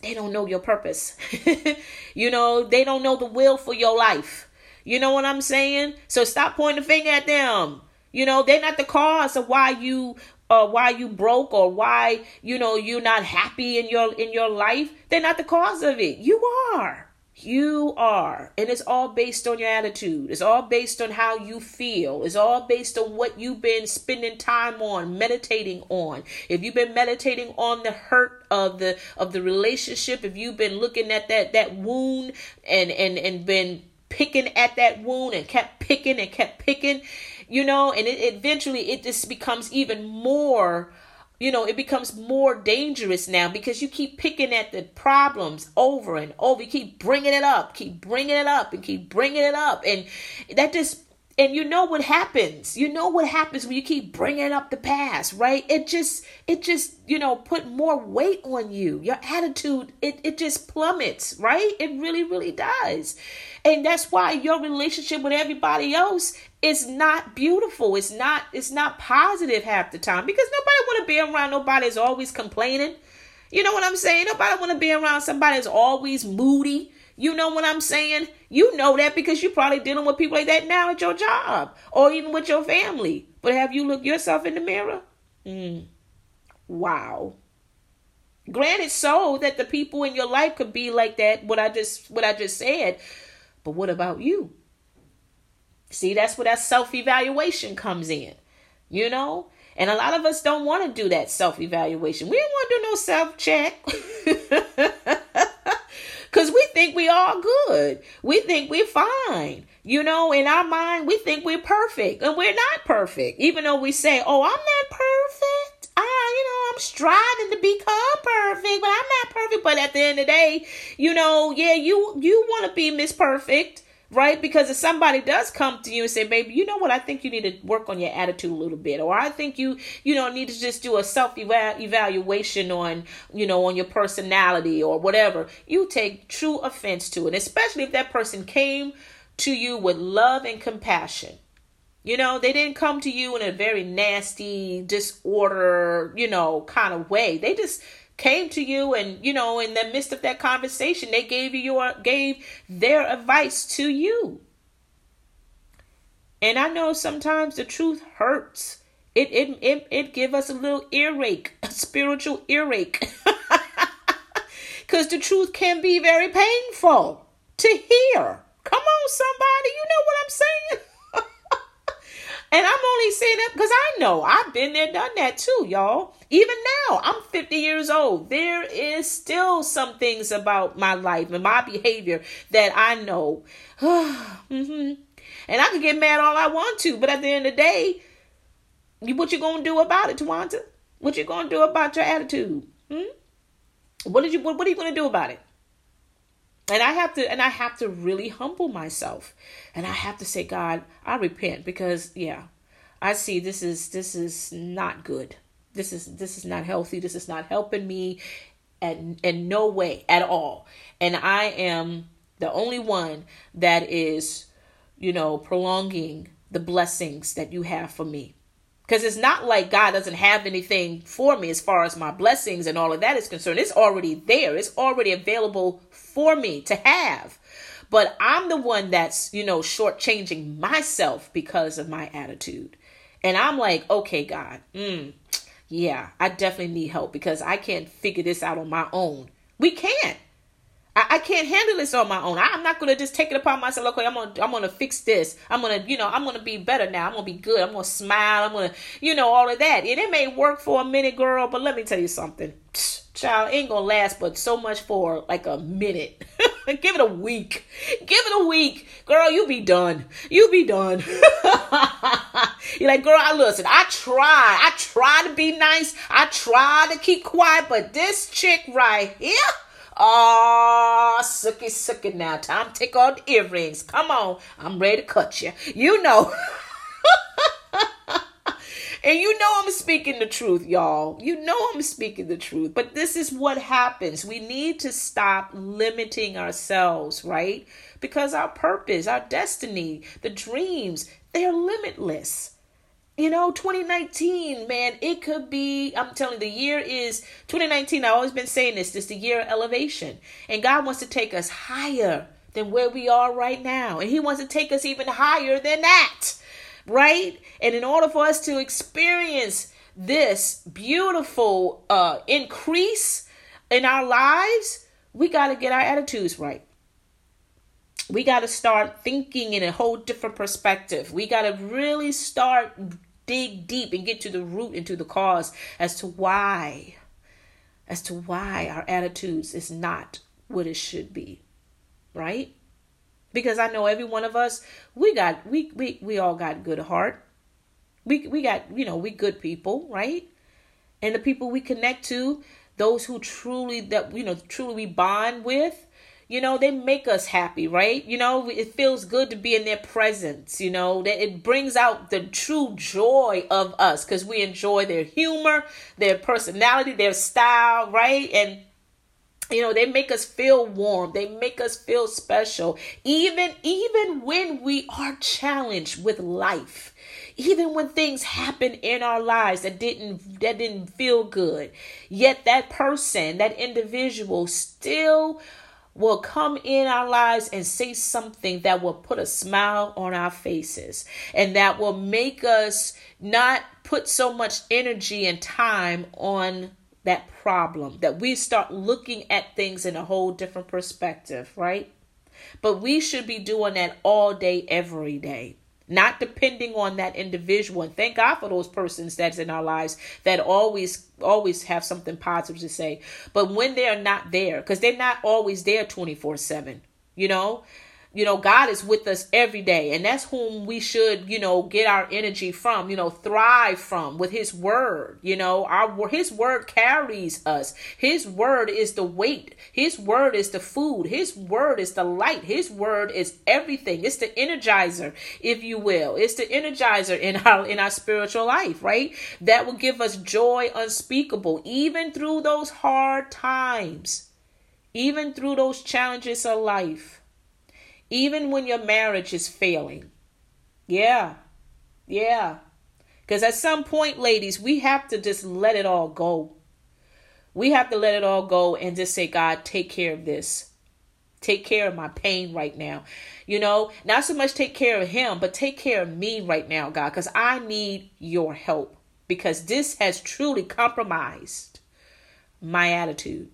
they don't know your purpose. (laughs) you know, they don't know the will for your life. You know what I'm saying? So stop pointing the finger at them. You know, they're not the cause of why you uh why you broke or why, you know, you're not happy in your in your life. They're not the cause of it. You are. You are. And it's all based on your attitude. It's all based on how you feel. It's all based on what you've been spending time on, meditating on. If you've been meditating on the hurt of the of the relationship, if you've been looking at that that wound and and and been picking at that wound and kept picking and kept picking, you know, and it eventually it just becomes even more you know, it becomes more dangerous now because you keep picking at the problems over and over. You keep bringing it up, keep bringing it up, and keep bringing it up. And that just, and you know what happens. You know what happens when you keep bringing up the past, right? It just, it just, you know, put more weight on you. Your attitude, it, it just plummets, right? It really, really does. And that's why your relationship with everybody else is not beautiful. It's not it's not positive half the time because nobody want to be around nobody that's always complaining. You know what I'm saying? Nobody want to be around somebody that's always moody. You know what I'm saying? You know that because you're probably dealing with people like that now at your job or even with your family. But have you looked yourself in the mirror? Mm. Wow. Granted, so that the people in your life could be like that. What I just what I just said but what about you? See, that's where that self evaluation comes in, you know? And a lot of us don't want to do that self evaluation. We don't want to do no self check. (laughs) Because we think we all good. We think we're fine. You know, in our mind, we think we're perfect. And we're not perfect. Even though we say, oh, I'm not perfect. I, you know, I'm striving to become perfect, but I'm not perfect. But at the end of the day, you know, yeah, you you want to be Miss Perfect right? Because if somebody does come to you and say, "Baby, you know what? I think you need to work on your attitude a little bit," or "I think you, you know, need to just do a self evaluation on, you know, on your personality or whatever," you take true offense to it, especially if that person came to you with love and compassion. You know, they didn't come to you in a very nasty, disorder, you know, kind of way. They just came to you and you know in the midst of that conversation they gave you your gave their advice to you. And i know sometimes the truth hurts. It it it, it give us a little earache a spiritual earache. (laughs) Because the truth can be very painful to hear. Come on somebody. You know what i'm saying and I'm only saying that because I know I've been there, done that too, y'all. Even now, I'm 50 years old. There is still some things about my life and my behavior that I know. (sighs) mm-hmm. And I can get mad all I want to, but at the end of the day, what you gonna do about it, Twonta? What you gonna do about your attitude? Hmm? What did you? What, what are you gonna do about it? And I have to, and I have to really humble myself, and I have to say, God, I repent because, yeah, I see this is this is not good. This is this is not healthy. This is not helping me, and in no way at all. And I am the only one that is, you know, prolonging the blessings that you have for me. Because it's not like God doesn't have anything for me as far as my blessings and all of that is concerned. It's already there, it's already available for me to have. But I'm the one that's, you know, shortchanging myself because of my attitude. And I'm like, okay, God, mm, yeah, I definitely need help because I can't figure this out on my own. We can't. I, I can't handle this on my own. I, am not gonna just take it upon myself. Okay, I'm gonna I'm gonna fix this. I'm gonna you know I'm gonna be better now. I'm gonna be good. I'm gonna smile. I'm gonna you know all of that. And it may work for a minute, girl, but let me tell you something. (sniffs) Child ain't gonna last but so much for like a minute. (laughs) Give it a week. Give it a week. Girl, you be done. You be done. (laughs) You're like, girl, I listen. I try. I try to be nice. I try to keep quiet, but this chick right here. Oh, sucky, sucky now. Time to take all the earrings. Come on. I'm ready to cut you. You know. (laughs) And you know I'm speaking the truth, y'all. You know I'm speaking the truth. But this is what happens. We need to stop limiting ourselves, right? Because our purpose, our destiny, the dreams, they're limitless. You know, 2019, man, it could be, I'm telling you, the year is 2019. I've always been saying this, this the year of elevation. And God wants to take us higher than where we are right now. And He wants to take us even higher than that right? And in order for us to experience this beautiful uh, increase in our lives, we got to get our attitudes right. We got to start thinking in a whole different perspective. We got to really start dig deep and get to the root and to the cause as to why as to why our attitudes is not what it should be. Right? because I know every one of us we got we we we all got good heart. We we got you know we good people, right? And the people we connect to, those who truly that you know truly we bond with, you know they make us happy right? You know it feels good to be in their presence you know that it brings out the true joy of us because we enjoy their humor their personality their style right? And you know they make us feel warm. They make us feel special. Even even when we are challenged with life even when things happen in our lives that didn't that didn't feel good yet that person that individual still will come in our lives and say something that will put a smile on our faces and that will make us not put so much energy and time on that problem, that we start looking at things in a whole different perspective, right? But we should be doing that all day, every day, not depending on that individual. And thank God for those persons that's in our lives that always, always have something positive to say. But when they're not there, because they're not always there 24 7, you know, you know god is with us every day. And that's whom we should you know get our energy from you know thrive from with his word you know. Our his word carries us. His word is the weight. His word is the food. His word is the light. His word is everything. It's the energizer if you will. It's the energizer in our in our spiritual life right? That will give us joy unspeakable even through those hard times even through those challenges of life even when your marriage is failing. Yeah. Yeah. Because at some point, ladies, we have to just let it all go. We have to let it all go and just say, God, take care of this. Take care of my pain right now. You know, not so much take care of him, but take care of me right now, God, because I need your help. Because this has truly compromised my attitude.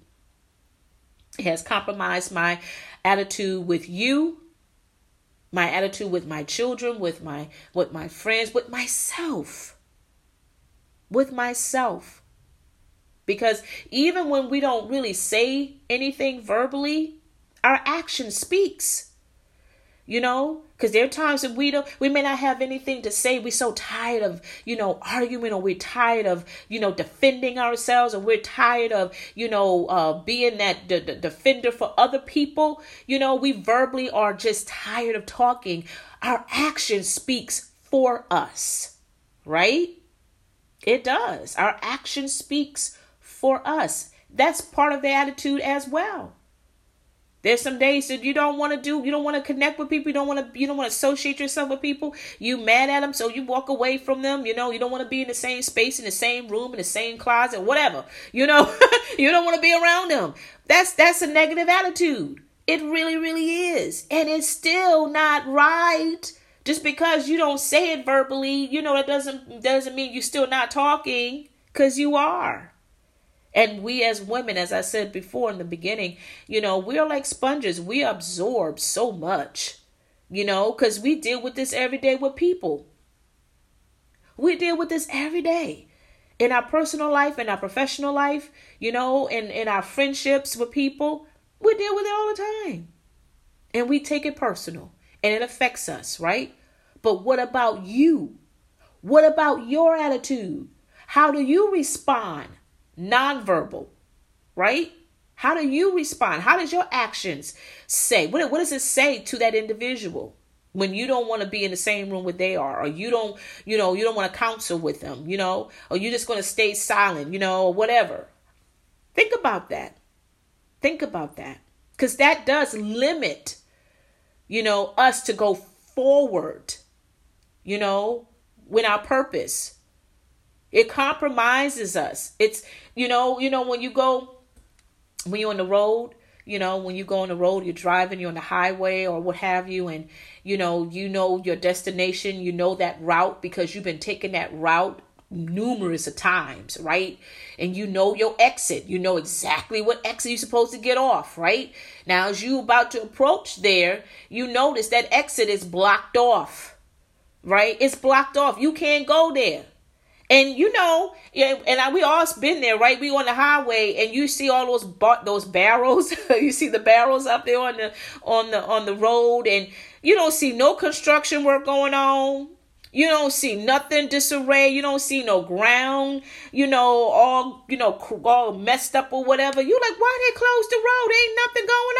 It has compromised my attitude with you my attitude with my children, with my with my friends, with myself. With myself. Because even when we don't really say anything verbally, our action speaks you know? Because there are times that we don't we may not have anything to say. We're so tired of you know arguing or we're tired of you know defending ourselves or we're tired of you know uh being that the, the defender for other people. You know we verbally are just tired of talking. Our action speaks for us right? It does. Our action speaks for us. That's part of the attitude as well there's some days that you don't want to do, you don't want to connect with people, you don't want to, you don't want to associate yourself with people. You mad at them, so you walk away from them. You know, you don't want to be in the same space, in the same room, in the same closet, whatever. (laughs) You know, you don't want to be around them. That's that's a negative attitude. It really, really is, and it's still not right. Just because you don't say it verbally, you know, that doesn't doesn't mean you're still not talking, cause you are. And we as women, as I said before in the beginning, you know, we're like sponges. We absorb so much, you know, because we deal with this every day with people. We deal with this every day in our personal life, in our professional life, you know, in, in our friendships with people. We deal with it all the time. And we take it personal and it affects us, right? But what about you? What about your attitude? How do you respond? Nonverbal, right? How do you respond? How does your actions say? What, what does it say to that individual? when you don't want to be in the same room where they are or you don't you know you don't want to counsel with them you know or you're just going to stay silent you know or whatever think about that think about that because that does limit you know us to go forward you know with our purpose it compromises us. It's you know you know when you go when you're on the road you know when you go on the road you're driving you're on the highway or what have you and you know you know your destination you know that route because you've been taking that route numerous of times right? And you know your exit. You know exactly what exit you're supposed to get off right? Now as you about to approach there you notice that exit is blocked off right? It's blocked off. You can't go there and you know, and I, we all been there, right? We on the highway, and you see all those bar- those barrels. (laughs) you see the barrels up there on the on the on the road, and you don't see no construction work going on. You don't see nothing disarray. You don't see no ground, you know, all you know, all messed up or whatever. You like, why they close the road? Ain't nothing going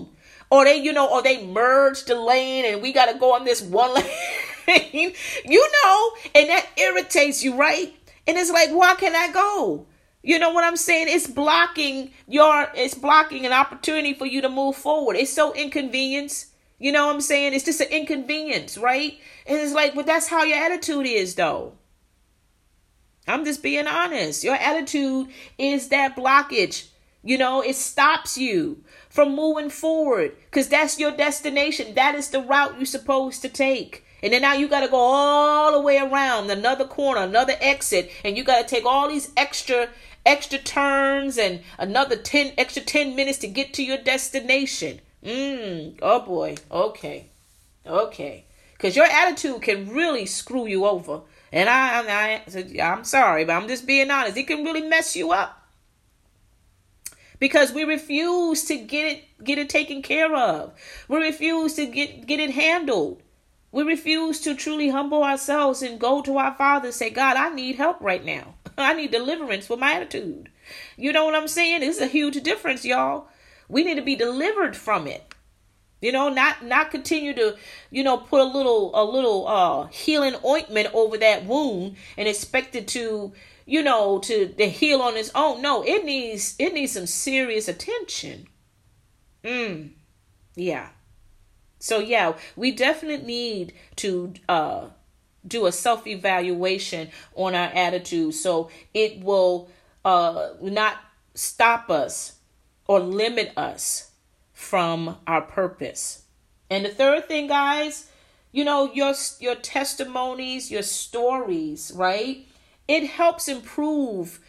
on. Or they, you know, or they merged the lane and we gotta go on this one (laughs) lane. you know, and that irritates you, right? And it's like, why can I go? You know what I'm saying? It's blocking your it's blocking an opportunity for you to move forward. It's so inconvenience. You know what I'm saying? It's just an inconvenience, right? And it's like, but that's how your attitude is though. I'm just being honest. Your attitude is that blockage. You know, it stops you from moving forward because that's your destination. That is the route you're supposed to take. And then now you got to go all the way around another corner, another exit, and you got to take all these extra extra turns and another 10 extra 10 minutes to get to your destination. Mm, oh boy. Okay. Okay. Cuz your attitude can really screw you over. And I, I I'm sorry, but I'm just being honest. It can really mess you up because we refuse to get it get it taken care of. We refuse to get get it handled. We refuse to truly humble ourselves and go to our Father and say, God, I need help right now. (laughs) I need deliverance for my attitude. You know what I'm saying? It's a huge difference, y'all. We need to be delivered from it. You know, not not continue to, you know, put a little a little uh healing ointment over that wound and expect it to, you know, to, to heal on its own. No, it needs it needs some serious attention. Mm. Yeah. So yeah, we definitely need to uh, do a self evaluation on our attitude, so it will uh, not stop us or limit us from our purpose. And the third thing, guys, you know your your testimonies, your stories, right? It helps improve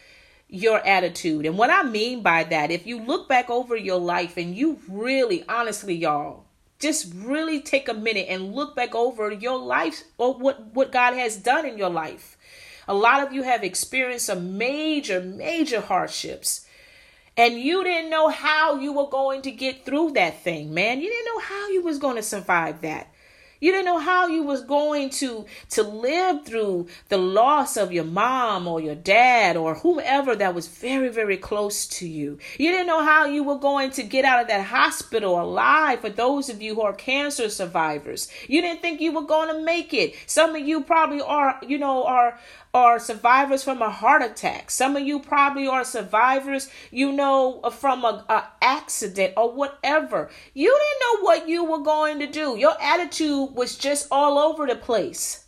your attitude. And what I mean by that, if you look back over your life and you really, honestly, y'all, just really take a minute and look back over your life or what, what God has done in your life. A lot of you have experienced some major, major hardships. And you didn't know how you were going to get through that thing, man. You didn't know how you was going to survive that. You didn't know how you was going to to live through the loss of your mom or your dad or whomever that was very very close to you. You didn't know how you were going to get out of that hospital alive for those of you who are cancer survivors. You didn't think you were going to make it. Some of you probably are, you know, are are survivors from a heart attack. Some of you probably are survivors, you know, from a, a, accident or whatever. You didn't know what you were going to do. Your attitude was just all over the place.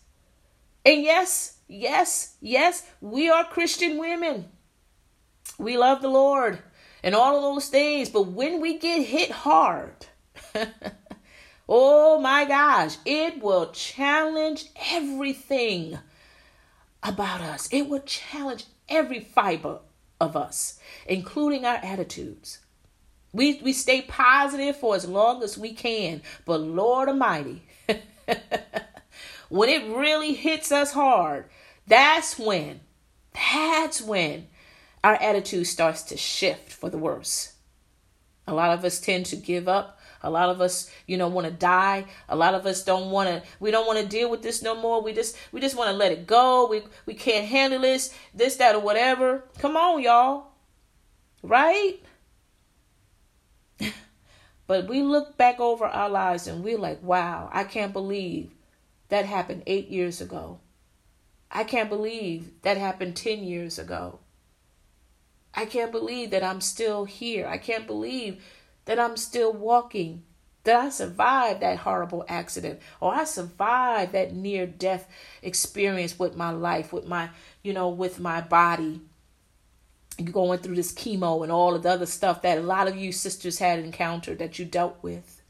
And yes, yes, yes, we are Christian women. We love the Lord and all of those things. But when we get hit hard, (laughs) oh my gosh, it will challenge everything about us. It will challenge every fiber of us, including our attitudes. We, we stay positive for as long as we can, but Lord Almighty, (laughs) when it really hits us hard, that's when, that's when our attitude starts to shift for the worse. A lot of us tend to give up A lot of us, you know, want to die. A lot of us don't want to we don't want to deal with this no more. We just we just want to let it go. We we can't handle this, this that or whatever. Come on, y'all. Right? (laughs) but we look back over our lives and we're like, "Wow, I can't believe that happened 8 years ago." I can't believe that happened 10 years ago. I can't believe that I'm still here. I can't believe that I'm still walking, that I survived that horrible accident, or I survived that near death experience with my life, with my, you know, with my body. Going through this chemo and all of the other stuff that a lot of you sisters had encountered that you dealt with.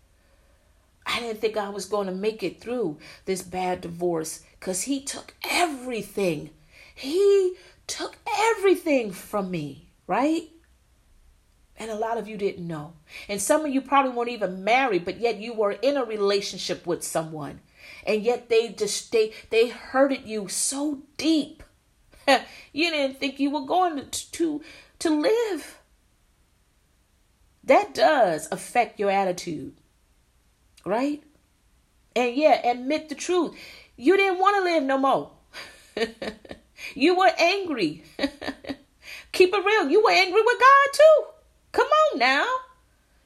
I didn't think I was going to make it through this bad divorce because he took everything. He took everything from me, right? And a lot of you didn't know. And some of you probably weren't even married, but yet you were in a relationship with someone. And yet they just they they hurted you so deep. (laughs) you didn't think you were going to to, to live. That does affect your attitude. Right? And yeah, admit the truth. You didn't want to live no more. (laughs) you were angry. (laughs) Keep it real. You were angry with God too. Come on now.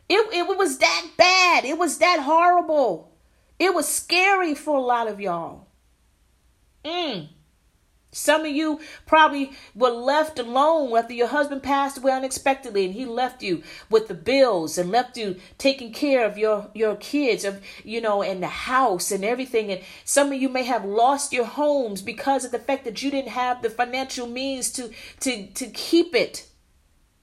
It, it was that bad. It was that horrible. It was scary for a lot of y'all. Mm. Some of you probably were left alone after your husband passed away unexpectedly and he left you with the bills and left you taking care of your, your kids of you know and the house and everything and some of you may have lost your homes because of the fact that you didn't have the financial means to to to keep it.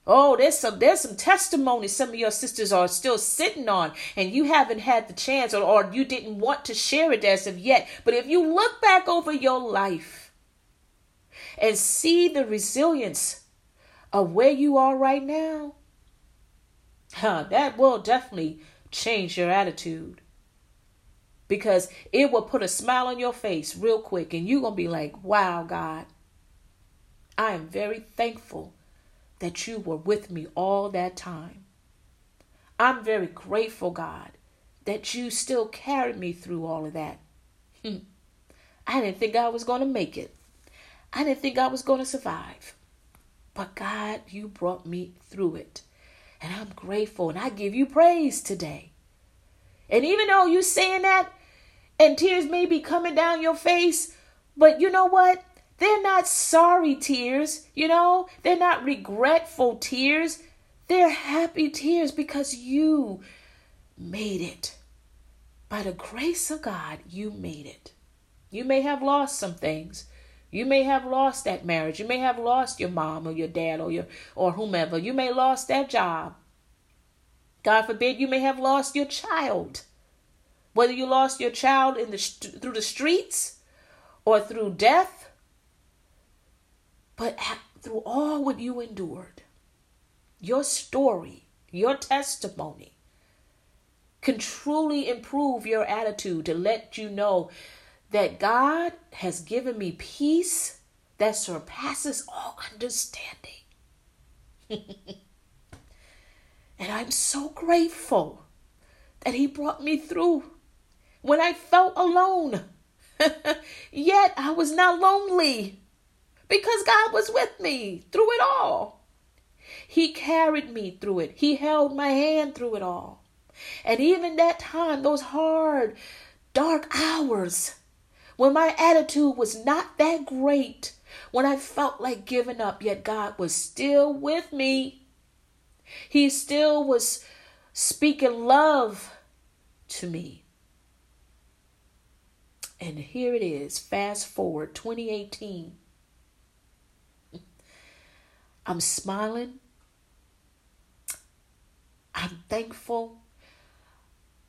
Oh, there's some there's some testimonies some of your sisters are still sitting on, and you haven't had the chance, or, or you didn't want to share it as of yet. But if you look back over your life, and see the resilience of where you are right now, huh, that will definitely change your attitude. Because it will put a smile on your face real quick, and you're to be like, wow, God, I am very thankful that you were with me all that time. I'm very grateful, God, that you still carried me through all of that. Hmm. I didn't think I was going to make it. I didn't think I was going to survive. But God, you brought me through it. And I'm grateful and I give you praise today. And even though you're saying that and tears may be coming down your face, but you know what? They're not sorry tears, you know? They're not regretful tears. They're happy tears because you made it. By the grace of God, you made it. You may have lost some things, you may have lost that marriage. You may have lost your mom or your dad or your or whomever. You may have lost that job. God forbid you may have lost your child. Whether you lost your child in the through the streets or through death, but through all what you endured, your story, your testimony can truly improve your attitude to let you know that God has given me peace that surpasses all understanding. (laughs) and I'm so grateful that He brought me through when I felt alone. (laughs) Yet I was not lonely because God was with me through it all. He carried me through it, He held my hand through it all. And even that time, those hard, dark hours, when my attitude was not that great, when I felt like giving up, yet God was still with me. He still was speaking love to me. And here it is, fast forward 2018. I'm smiling. I'm thankful.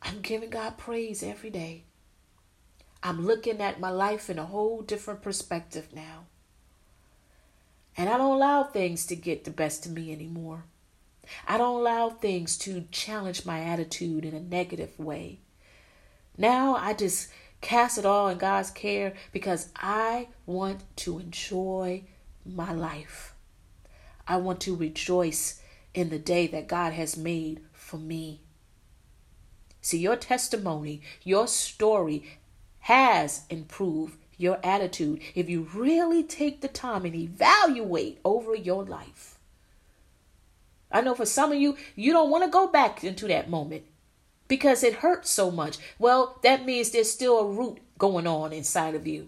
I'm giving God praise every day. I'm looking at my life in a whole different perspective now. And I don't allow things to get the best of me anymore. I don't allow things to challenge my attitude in a negative way. Now I just cast it all in God's care because I want to enjoy my life. I want to rejoice in the day that God has made for me. See, your testimony, your story has improved your attitude if you really take the time and evaluate over your life. I know for some of you, you don't want to go back into that moment because it hurts so much. Well, that means there's still a root going on inside of you.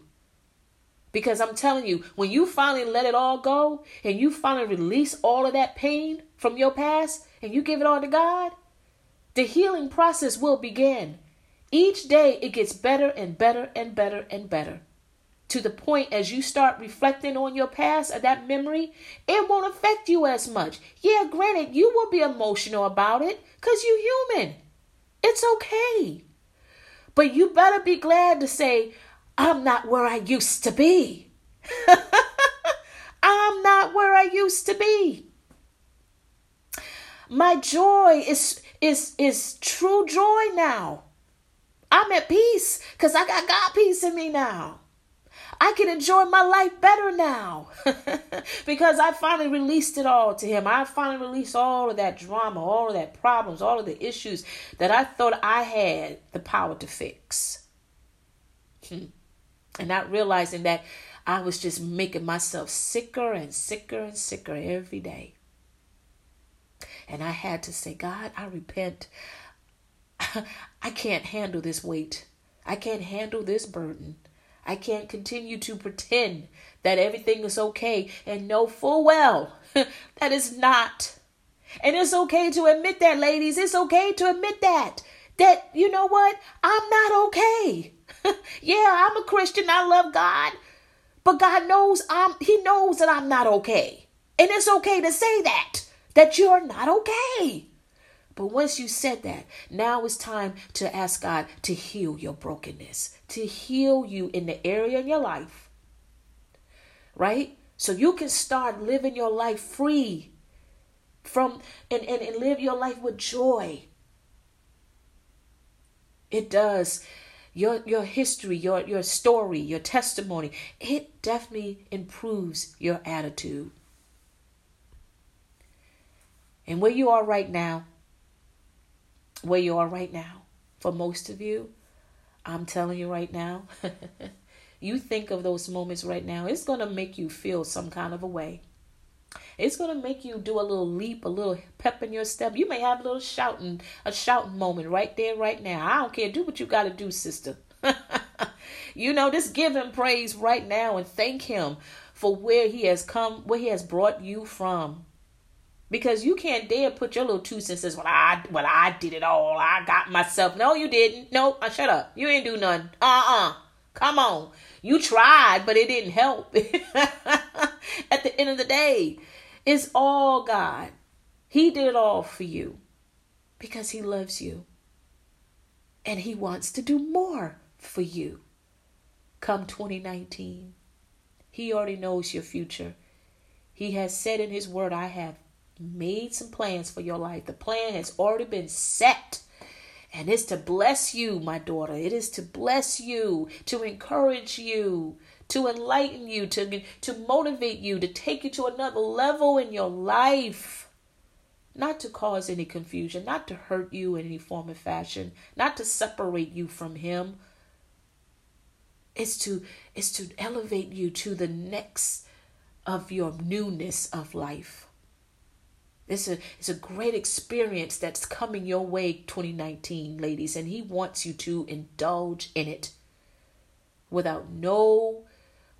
Because I'm telling you, when you finally let it all go and you finally release all of that pain from your past and you give it all to God, the healing process will begin. Each day it gets better and better and better and better. To the point as you start reflecting on your past or that memory, it won't affect you as much. Yeah, granted, you will be emotional about it because you're human. It's okay. But you better be glad to say, I'm not where I used to be. (laughs) I'm not where I used to be. My joy is is is true joy now. I'm at peace because I got God peace in me now. I can enjoy my life better now (laughs) because I finally released it all to Him. I finally released all of that drama, all of that problems, all of the issues that I thought I had the power to fix. And not realizing that I was just making myself sicker and sicker and sicker every day. And I had to say, God, I repent. (laughs) I can't handle this weight. I can't handle this burden. I can't continue to pretend that everything is okay and know full well (laughs) that it's not. And it's okay to admit that, ladies. It's okay to admit that. That, you know what? I'm not okay. (laughs) yeah, I'm a Christian. I love God. But God knows I'm He knows that I'm not okay. And it's okay to say that that you're not okay. But once you said that, now it's time to ask God to heal your brokenness, to heal you in the area in your life, right? So you can start living your life free from and, and, and live your life with joy. It does. Your your history, your your story, your testimony, it definitely improves your attitude. And where you are right now, where you are right now, for most of you, I'm telling you right now, (laughs) you think of those moments right now, it's going to make you feel some kind of a way. It's going to make you do a little leap, a little pep in your step. You may have a little shouting, a shouting moment right there, right now. I don't care. Do what you got to do, sister. (laughs) you know, just give him praise right now and thank him for where he has come, where he has brought you from because you can't dare put your little two cents. Well, I well I did it all. I got myself. No, you didn't. No, uh, shut up. You ain't do nothing. Uh uh-uh. uh. Come on. You tried, but it didn't help. (laughs) At the end of the day, it's all God. He did all for you because He loves you. And He wants to do more for you. Come 2019, He already knows your future. He has said in His word, I have made some plans for your life. The plan has already been set. And it's to bless you, my daughter. It is to bless you, to encourage you, to enlighten you, to, to motivate you, to take you to another level in your life. Not to cause any confusion, not to hurt you in any form or fashion, not to separate you from Him. It's to, it's to elevate you to the next of your newness of life. It's a, it's a great experience that's coming your way 2019, ladies, and he wants you to indulge in it without no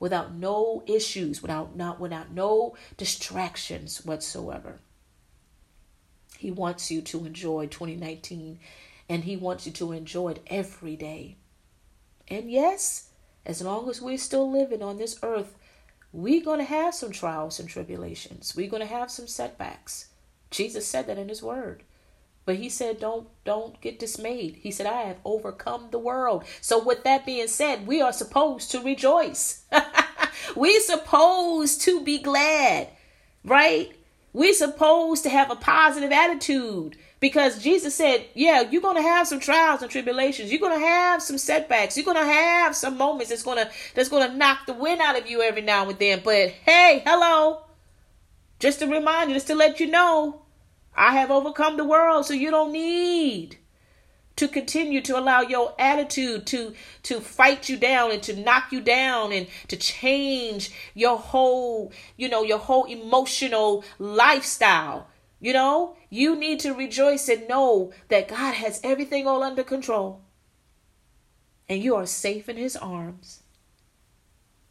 without no issues, without not without no distractions whatsoever. He wants you to enjoy 2019 and he wants you to enjoy it every day. And yes, as long as we're still living on this earth, we're going to have some trials and tribulations. We're going to have some setbacks. Jesus said that in his word. But he said, don't, don't get dismayed. He said, I have overcome the world. So with that being said, we are supposed to rejoice. (laughs) we're supposed to be glad, right? We're supposed to have a positive attitude because Jesus said, yeah, you're going to have some trials and tribulations. You're going to have some setbacks. You're going to have some moments that's to, that's going to knock the wind out of you every now and then. But hey, hello. Just to remind you, just to let you know, I have overcome the world, so you don't need to continue to allow your attitude to to fight you down and to knock you down and to change your whole you know your whole emotional lifestyle. You know you need to rejoice and know that god has everything all under control. And you are safe in his arms.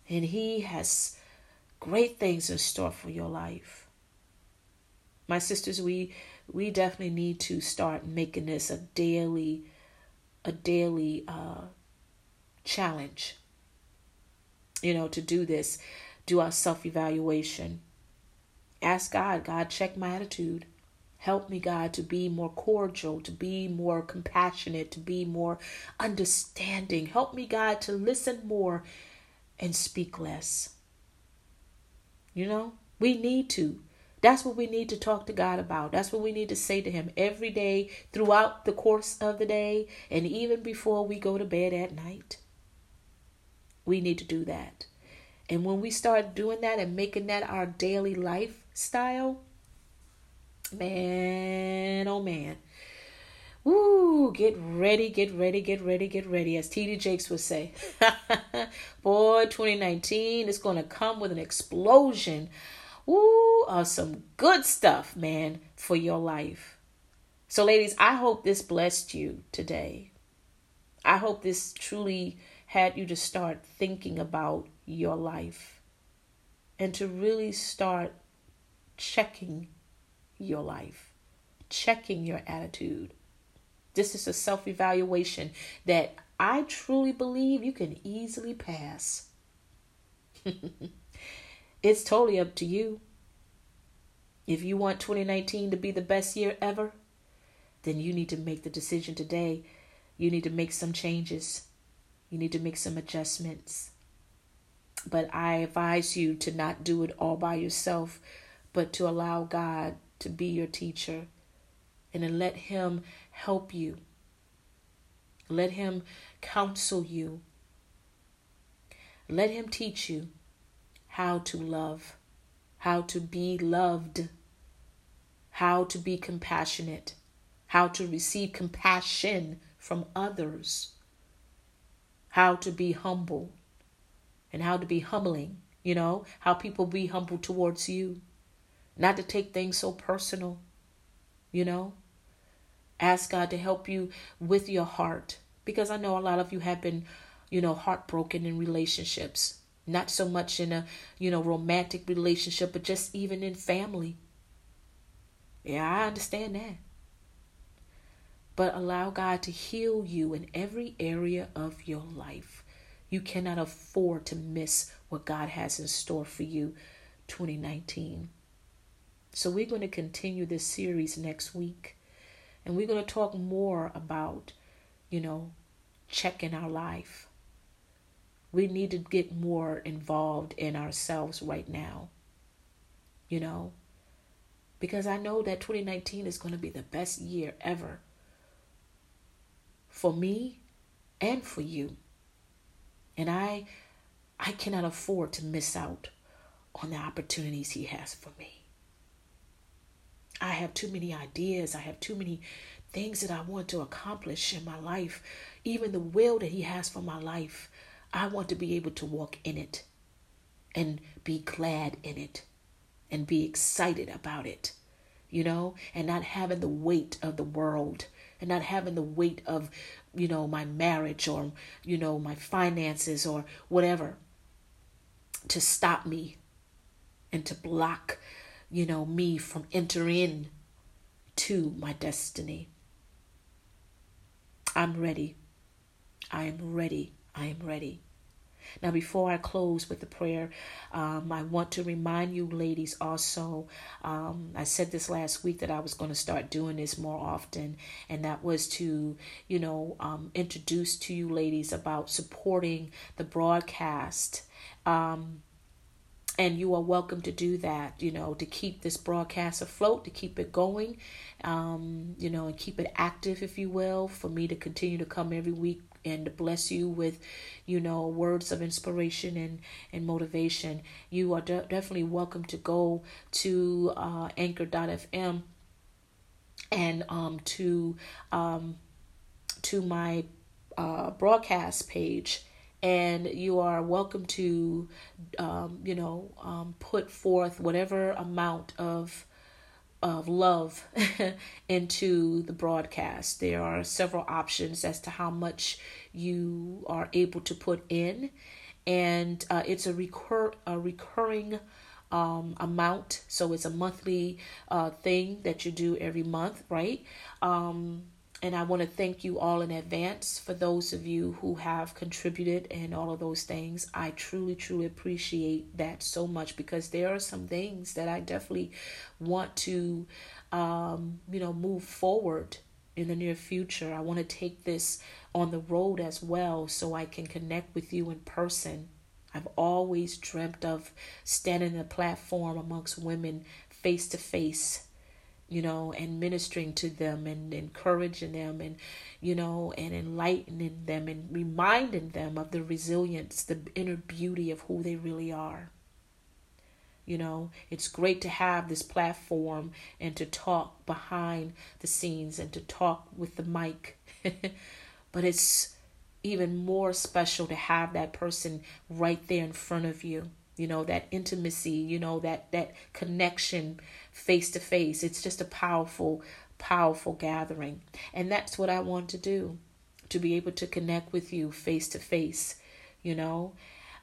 And he has great things in store for your life my sisters we we definitely need to start making this a daily a daily uh, challenge you know to do this do our self-evaluation. Ask god god check my attitude. Help me god to be more cordial to be more compassionate to be more understanding. Help me god to listen more and speak less. You know we need to that's what we need to talk to God about. That's what we need to say to Him every day throughout the course of the day and even before we go to bed at night. We need to do that. And when we start doing that and making that our daily lifestyle, man, oh man. Woo, get ready, get ready, get ready, get ready, as TD Jakes would say. (laughs) Boy, 2019 is going to come with an explosion Ooh, uh, some good stuff, man, for your life. So, ladies, I hope this blessed you today. I hope this truly had you to start thinking about your life and to really start checking your life, checking your attitude. This is a self evaluation that I truly believe you can easily pass. (laughs) It's totally up to you. If you want 2019 to be the best year ever, then you need to make the decision today. You need to make some changes. You need to make some adjustments. But I advise you to not do it all by yourself, but to allow God to be your teacher and to let Him help you. Let Him counsel you. Let Him teach you how to love, how to be loved, how to be compassionate, how to receive compassion from others, how to be humble, and how to be humbling, you know, how people be humble towards you, not to take things so personal, you know. Ask God to help you with your heart because I know a lot of you have been, you know, heartbroken in relationships not so much in a, you know, romantic relationship, but just even in family. Yeah, I understand that. But allow God to heal you in every area of your life. You cannot afford to miss what God has in store for you 2019. So we're going to continue this series next week. And we're going to talk more about, you know, checking our life we need to get more involved in ourselves right now. You know? Because I know that 2019 is going to be the best year ever for me and for you. And I I cannot afford to miss out on the opportunities he has for me. I have too many ideas. I have too many things that I want to accomplish in my life, even the will that he has for my life. I want to be able to walk in it and be glad in it and be excited about it, you know, and not having the weight of the world and not having the weight of, you know, my marriage or, you know, my finances or whatever to stop me and to block, you know, me from entering to my destiny. I'm ready. I am ready I am ready. Now, before I close with the prayer, um, I want to remind you, ladies, also. Um, I said this last week that I was going to start doing this more often, and that was to, you know, um, introduce to you, ladies, about supporting the broadcast. Um, and you are welcome to do that you know to keep this broadcast afloat to keep it going um, you know and keep it active if you will for me to continue to come every week and bless you with, you know, words of inspiration and, and motivation, you are de- definitely welcome to go to uh, anchor.fm and um, to um, to my uh, broadcast page. And you are welcome to um, you know um, put forth whatever amount of of love (laughs) into the broadcast. There are several options as to how much you are able to put in and uh, it's a recur a recurring um, amount. So it's a monthly uh, thing that you do every month right? Um, and I want to thank you all in advance for those of you who have contributed and all of those things. I truly, truly appreciate that so much because there are some things that I definitely want to, um, you know, move forward in the near future. I want to take this on the road as well so I can connect with you in person. I've always dreamt of standing in a platform amongst women face to face you know, and ministering to them and encouraging them and, you know, and enlightening them and reminding them of the resilience, the inner beauty of who they really are. You know, it's great to have this platform and to talk behind the scenes and to talk with the mic. (laughs) but it's even more special to have that person right there in front of you you know that intimacy you know that that connection face to face it's just a powerful powerful gathering and that's what i want to do to be able to connect with you face to face you know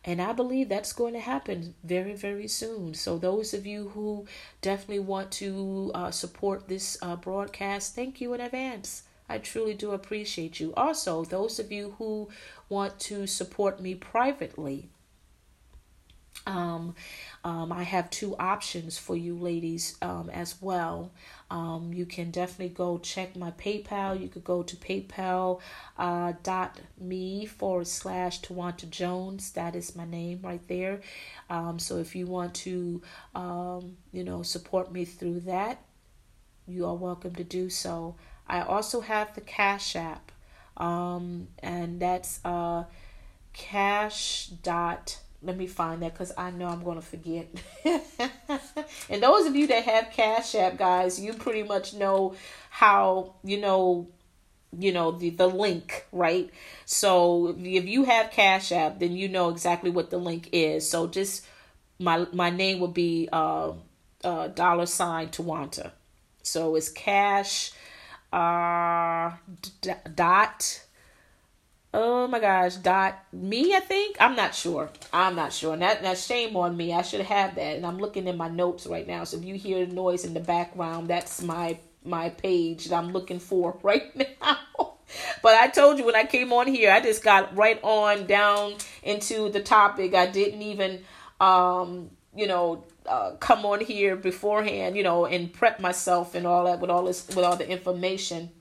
and I believe that's going to happen very, very soon. So, those of you who definitely want to uh, support this uh, broadcast, thank you in advance. I truly do appreciate you. Also, those of you who want to support me privately, um, um, I have two options for you ladies um, as well. Um, you can definitely go check my PayPal. You could go to PayPal uh, dot me forward slash Twonta Jones. That is my name right there. Um, so if you want to, um, you know, support me through that, you are welcome to do so. I also have the Cash App, um, and that's uh, cash dot let me find that because I know I'm going to forget. (laughs) and those of you that have Cash App, guys, you pretty much know how, you know, you know the the link right so if you have cash app then you know exactly what the link is so just my my name would be uh uh dollar sign Twonta. so it's cash uh d- dot oh my gosh, dot me, I think. I'm not sure. I'm not sure. And that, that's shame on me. I should have that. And I'm looking in my notes right now. So if you hear noise in the background, that's my my page that I'm looking for (laughs) right now. but I told you when I came on here, I just got right on down into the topic. I didn't even um, you know, uh, come on here beforehand, you know, and prep myself and all that with all this with all the information.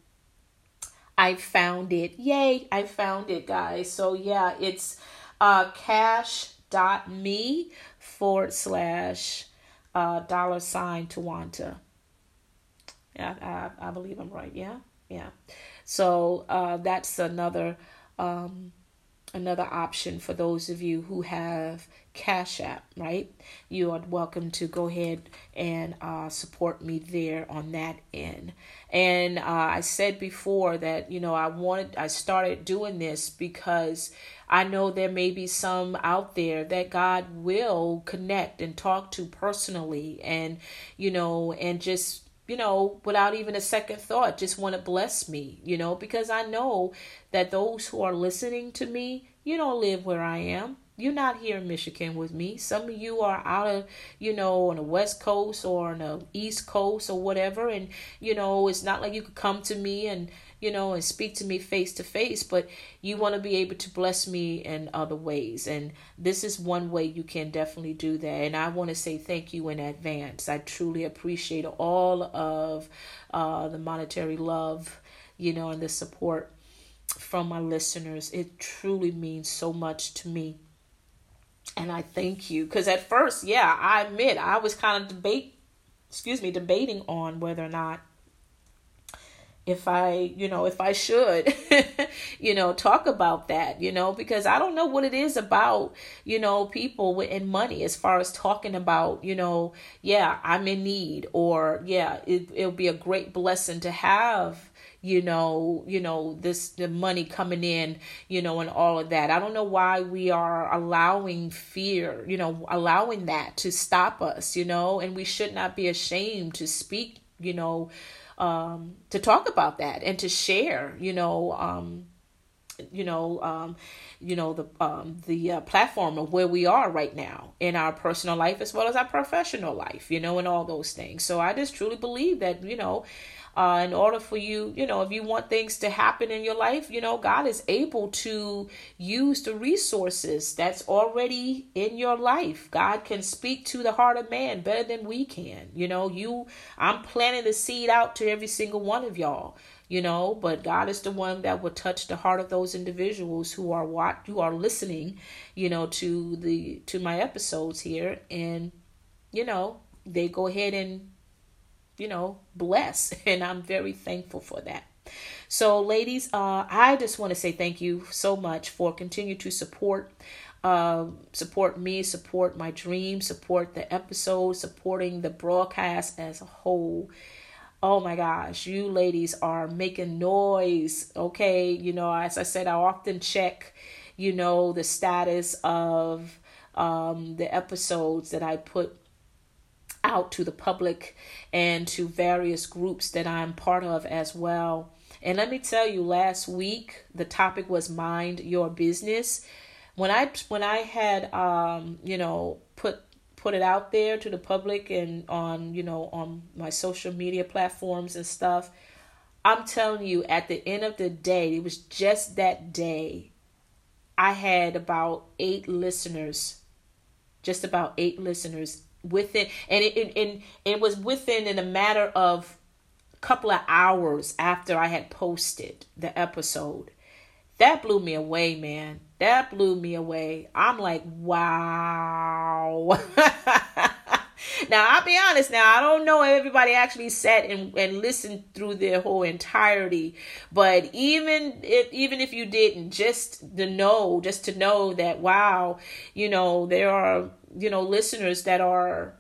I found it. Yay, I found it, guys. So yeah, it's uh cash.me forward slash uh dollar sign Twonta. Yeah, I, I believe I'm right. Yeah, yeah. So uh that's another um another option for those of you who have Cash App, right? You are welcome to go ahead and uh, support me there on that end. And uh, I said before that, you know, I wanted, I started doing this because I know there may be some out there that God will connect and talk to personally and, you know, and just you know, without even a second thought, just want to bless me, you know, because I know that those who are listening to me, you don't live where I am. You're not here in Michigan with me. Some of you are out of, you know, on the West Coast or on the East Coast or whatever. And, you know, it's not like you could come to me and, you know, and speak to me face to face, but you want to be able to bless me in other ways. And this is one way you can definitely do that. And I want to say thank you in advance. I truly appreciate all of uh, the monetary love, you know, and the support from my listeners. It truly means so much to me. And I thank you. Because at first, yeah, I admit I was kind of debate, excuse me, debating on whether or not if I, you know, if I should, you know, talk about that, you know, because I don't know what it is about, you know, people and money as far as talking about, you know, yeah, I'm in need or yeah, it, it'll be a great blessing to have, you know you know this the money coming in you know and all of that i don't know why we are allowing fear you know allowing that to stop us you know and we should not be ashamed to speak you know um to talk about that and to share you know um you know um you know the um the uh, platform of where we are right now in our personal life as well as our professional life you know and all those things. So i just truly believe that you know uh, in order for you, you know, if you want things to happen in your life, you know, God is able to use the resources that's already in your life. God can speak to the heart of man better than we can. You know, you, I'm planting the seed out to every single one of y'all you know but god is the one that will touch the heart of those individuals who are what who are listening you know to the to my episodes here and you know they go ahead and you know, bless. (laughs) And I'm very thankful for that. So, ladies, uh, I just want to say thank you so much for continue to support, uh, support me, support my dream, support the episode, supporting the broadcast as a whole. Oh my gosh, you ladies are making noise. Okay, you know, as I said, I often check, you know, the status of um, the episodes that I put out to the public and to various groups that I'm part of as well. And let me tell you, last week the topic was mind your business. When I when I had um, you know put put it out there to the public and on you know on my social media platforms and stuff, I'm telling you, at the end of the day, it was just that day. I had about eight listeners, just about eight listeners within and it, it, it, it was within in a matter of a couple of hours after I had posted the episode. That blew me away, man. That blew me away. I'm like, wow. (laughs) (laughs) now I'll be honest. Now I don't know if everybody actually sat and, and listened through their whole entirety, but even if even if you didn't, just to know, just to know that wow, you know there are you know listeners that are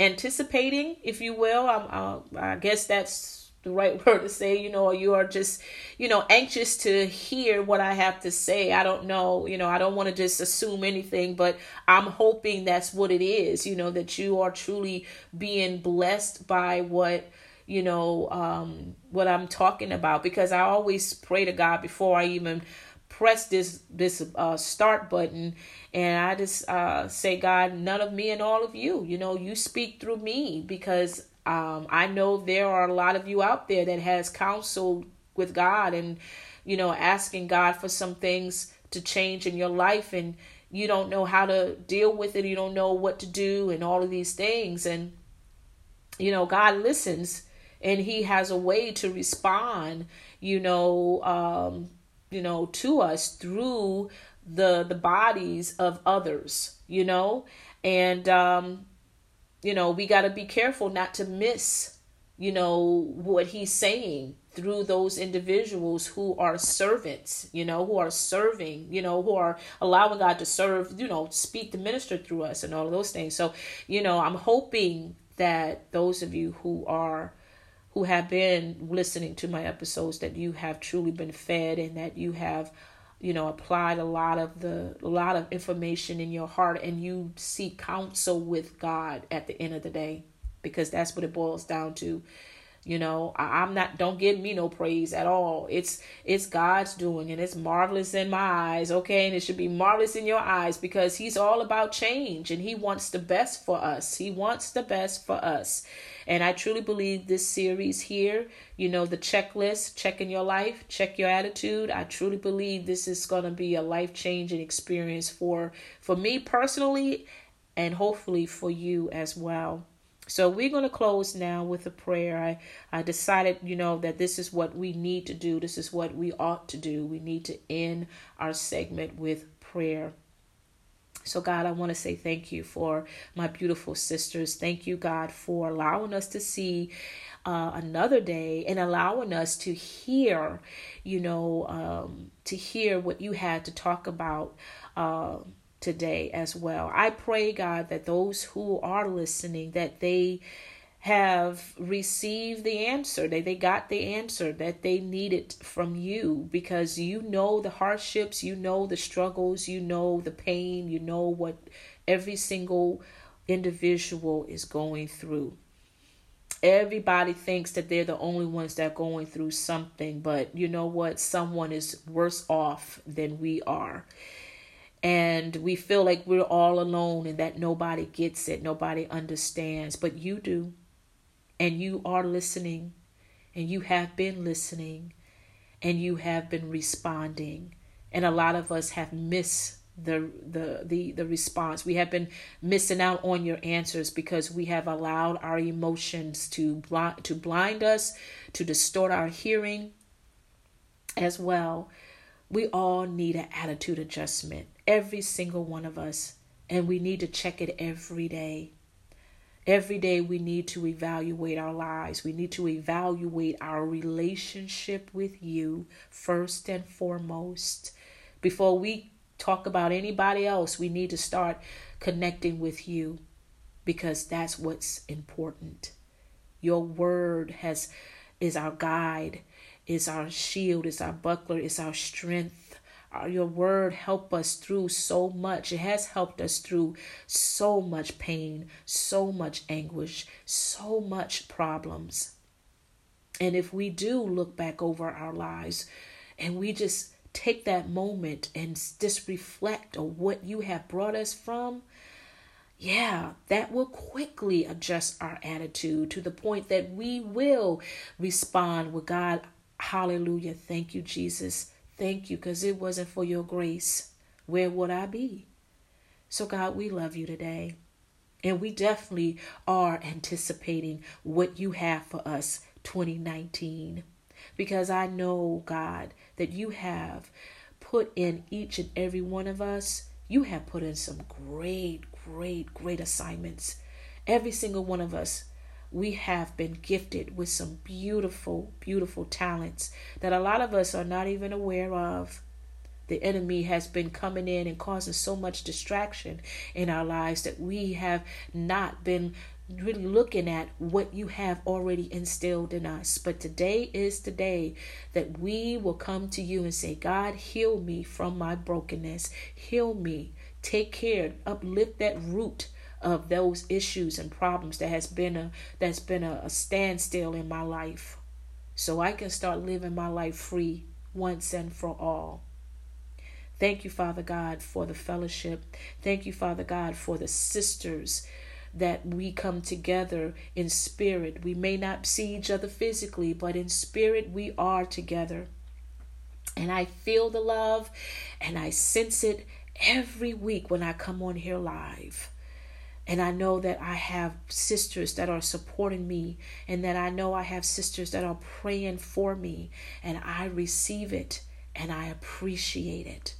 anticipating, if you will. I, uh, I guess that's the right (laughs) word to say you know you are just you know anxious to hear what i have to say. I don't know you know i don't want to just assume anything but i'm hoping that's what it is you know that you are truly being blessed by what you know um what i'm talking about. Because i always pray to god before i even press this this uh start button. And i just uh say god none of me and all of you you know you speak through me. Because um, I know there are a lot of you out there that has counsel with God and, you know, asking God for some things to change in your life and you don't know how to deal with it. You don't know what to do and all of these things. And, you know, God listens and he has a way to respond, you know, um, you know, to us through the the bodies of others, you know, and um you know, we got to be careful not to miss, you know, what he's saying through those individuals who are servants, you know, who are serving, you know, who are allowing God to serve, you know, speak to minister through us and all of those things. So, you know, I'm hoping that those of you who are who have been listening to my episodes that you have truly been fed and that you have you know applied a lot of the a lot of information in your heart and you seek counsel with god at the end of the day because that's what it boils down to you know I, i'm not don't give me no praise at all it's it's god's doing and it's marvelous in my eyes okay and it should be marvelous in your eyes because he's all about change and he wants the best for us he wants the best for us and I truly believe this series here, you know, the checklist, checking your life, check your attitude. I truly believe this is going to be a life-changing experience for for me personally and hopefully for you as well. So we're going to close now with a prayer. I, I decided, you know, that this is what we need to do. This is what we ought to do. We need to end our segment with prayer. So, God, I want to say thank you for my beautiful sisters. Thank you, God, for allowing us to see uh, another day and allowing us to hear, you know, um, to hear what you had to talk about. Uh, today as well. I pray, God, that those who are listening, that they have received the answer. that they got the answer that they needed from you because you know the hardships, you know the struggles, you know the pain, you know what every single individual is going through. Everybody thinks that they're the only ones that are going through something, but you know what? Someone is worse off than we are and we feel like we're all alone and that nobody gets it, nobody understands, but you do. And you are listening and you have been listening and you have been responding. And a lot of us have missed the the the the response. We have been missing out on your answers because we have allowed our emotions to blind to blind us to distort our hearing. As well we all need an attitude adjustment every single one of us and we need to check it every day Every day we need to evaluate our lives. We need to evaluate our relationship with you first and foremost. Before we talk about anybody else, we need to start connecting with you because that's what's important. Your word has is our guide, is our shield, is our buckler, is our strength Uh, your word help us through so much. It has helped us through so much pain so much anguish so much problems. And if we do look back over our lives and we just take that moment and just reflect on what you have brought us from yeah, that will quickly adjust our attitude to the point that we will respond with God, hallelujah, thank you, Jesus. Thank you, because it wasn't for your grace. Where would I be? So, God, we love you today. And we definitely are anticipating what you have for us 2019. Because I know, God, that you have put in each and every one of us, you have put in some great, great, great assignments. Every single one of us we have been gifted with some beautiful, beautiful talents that a lot of us are not even aware of. The enemy has been coming in and causing so much distraction in our lives that we have not been really looking at what you have already instilled in us. But today is the day that we will come to you and say, God, heal me from my brokenness. Heal me. Take care. Uplift that root of those issues and problems that has been a that's been a, a standstill in my life so I can start living my life free once and for all. Thank you, Father God, for the fellowship. Thank you, Father God, for the sisters that we come together in spirit. We may not see each other physically, but in spirit we are together. And I feel the love and I sense it every week when I come on here live. And I know that I have sisters that are supporting me, and that I know I have sisters that are praying for me, and I receive it and I appreciate it.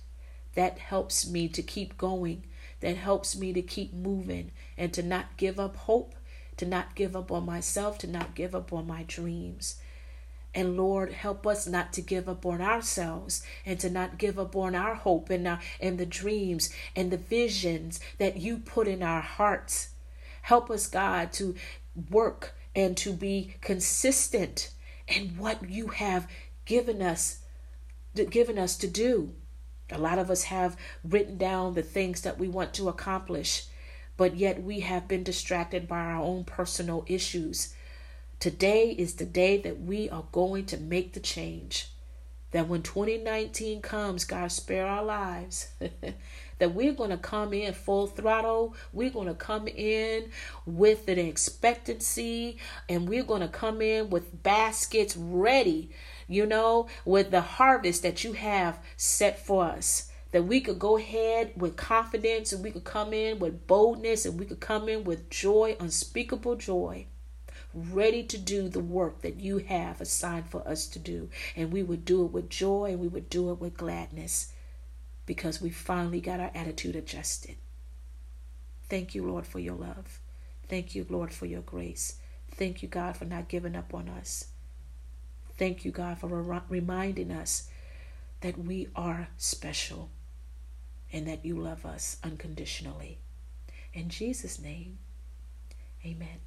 That helps me to keep going, that helps me to keep moving, and to not give up hope, to not give up on myself, to not give up on my dreams. And Lord, help us not to give up on ourselves and to not give up on our hope and, our, and the dreams and the visions that you put in our hearts. Help us, God, to work and to be consistent in what you have given us given us to do. A lot of us have written down the things that we want to accomplish, but yet we have been distracted by our own personal issues Today is the day that we are going to make the change. That when 2019 comes, God spare our lives. (laughs) that we're going to come in full throttle. We're going to come in with an expectancy and we're going to come in with baskets ready, you know, with the harvest that you have set for us that we could go ahead with confidence and we could come in with boldness and we could come in with joy, unspeakable joy ready to do the work that you have assigned for us to do. And we would do it with joy and we would do it with gladness because we finally got our attitude adjusted. Thank you, Lord, for your love. Thank you, Lord, for your grace. Thank you, God, for not giving up on us. Thank you, God, for re- reminding us that we are special and that you love us unconditionally. In Jesus' name, amen.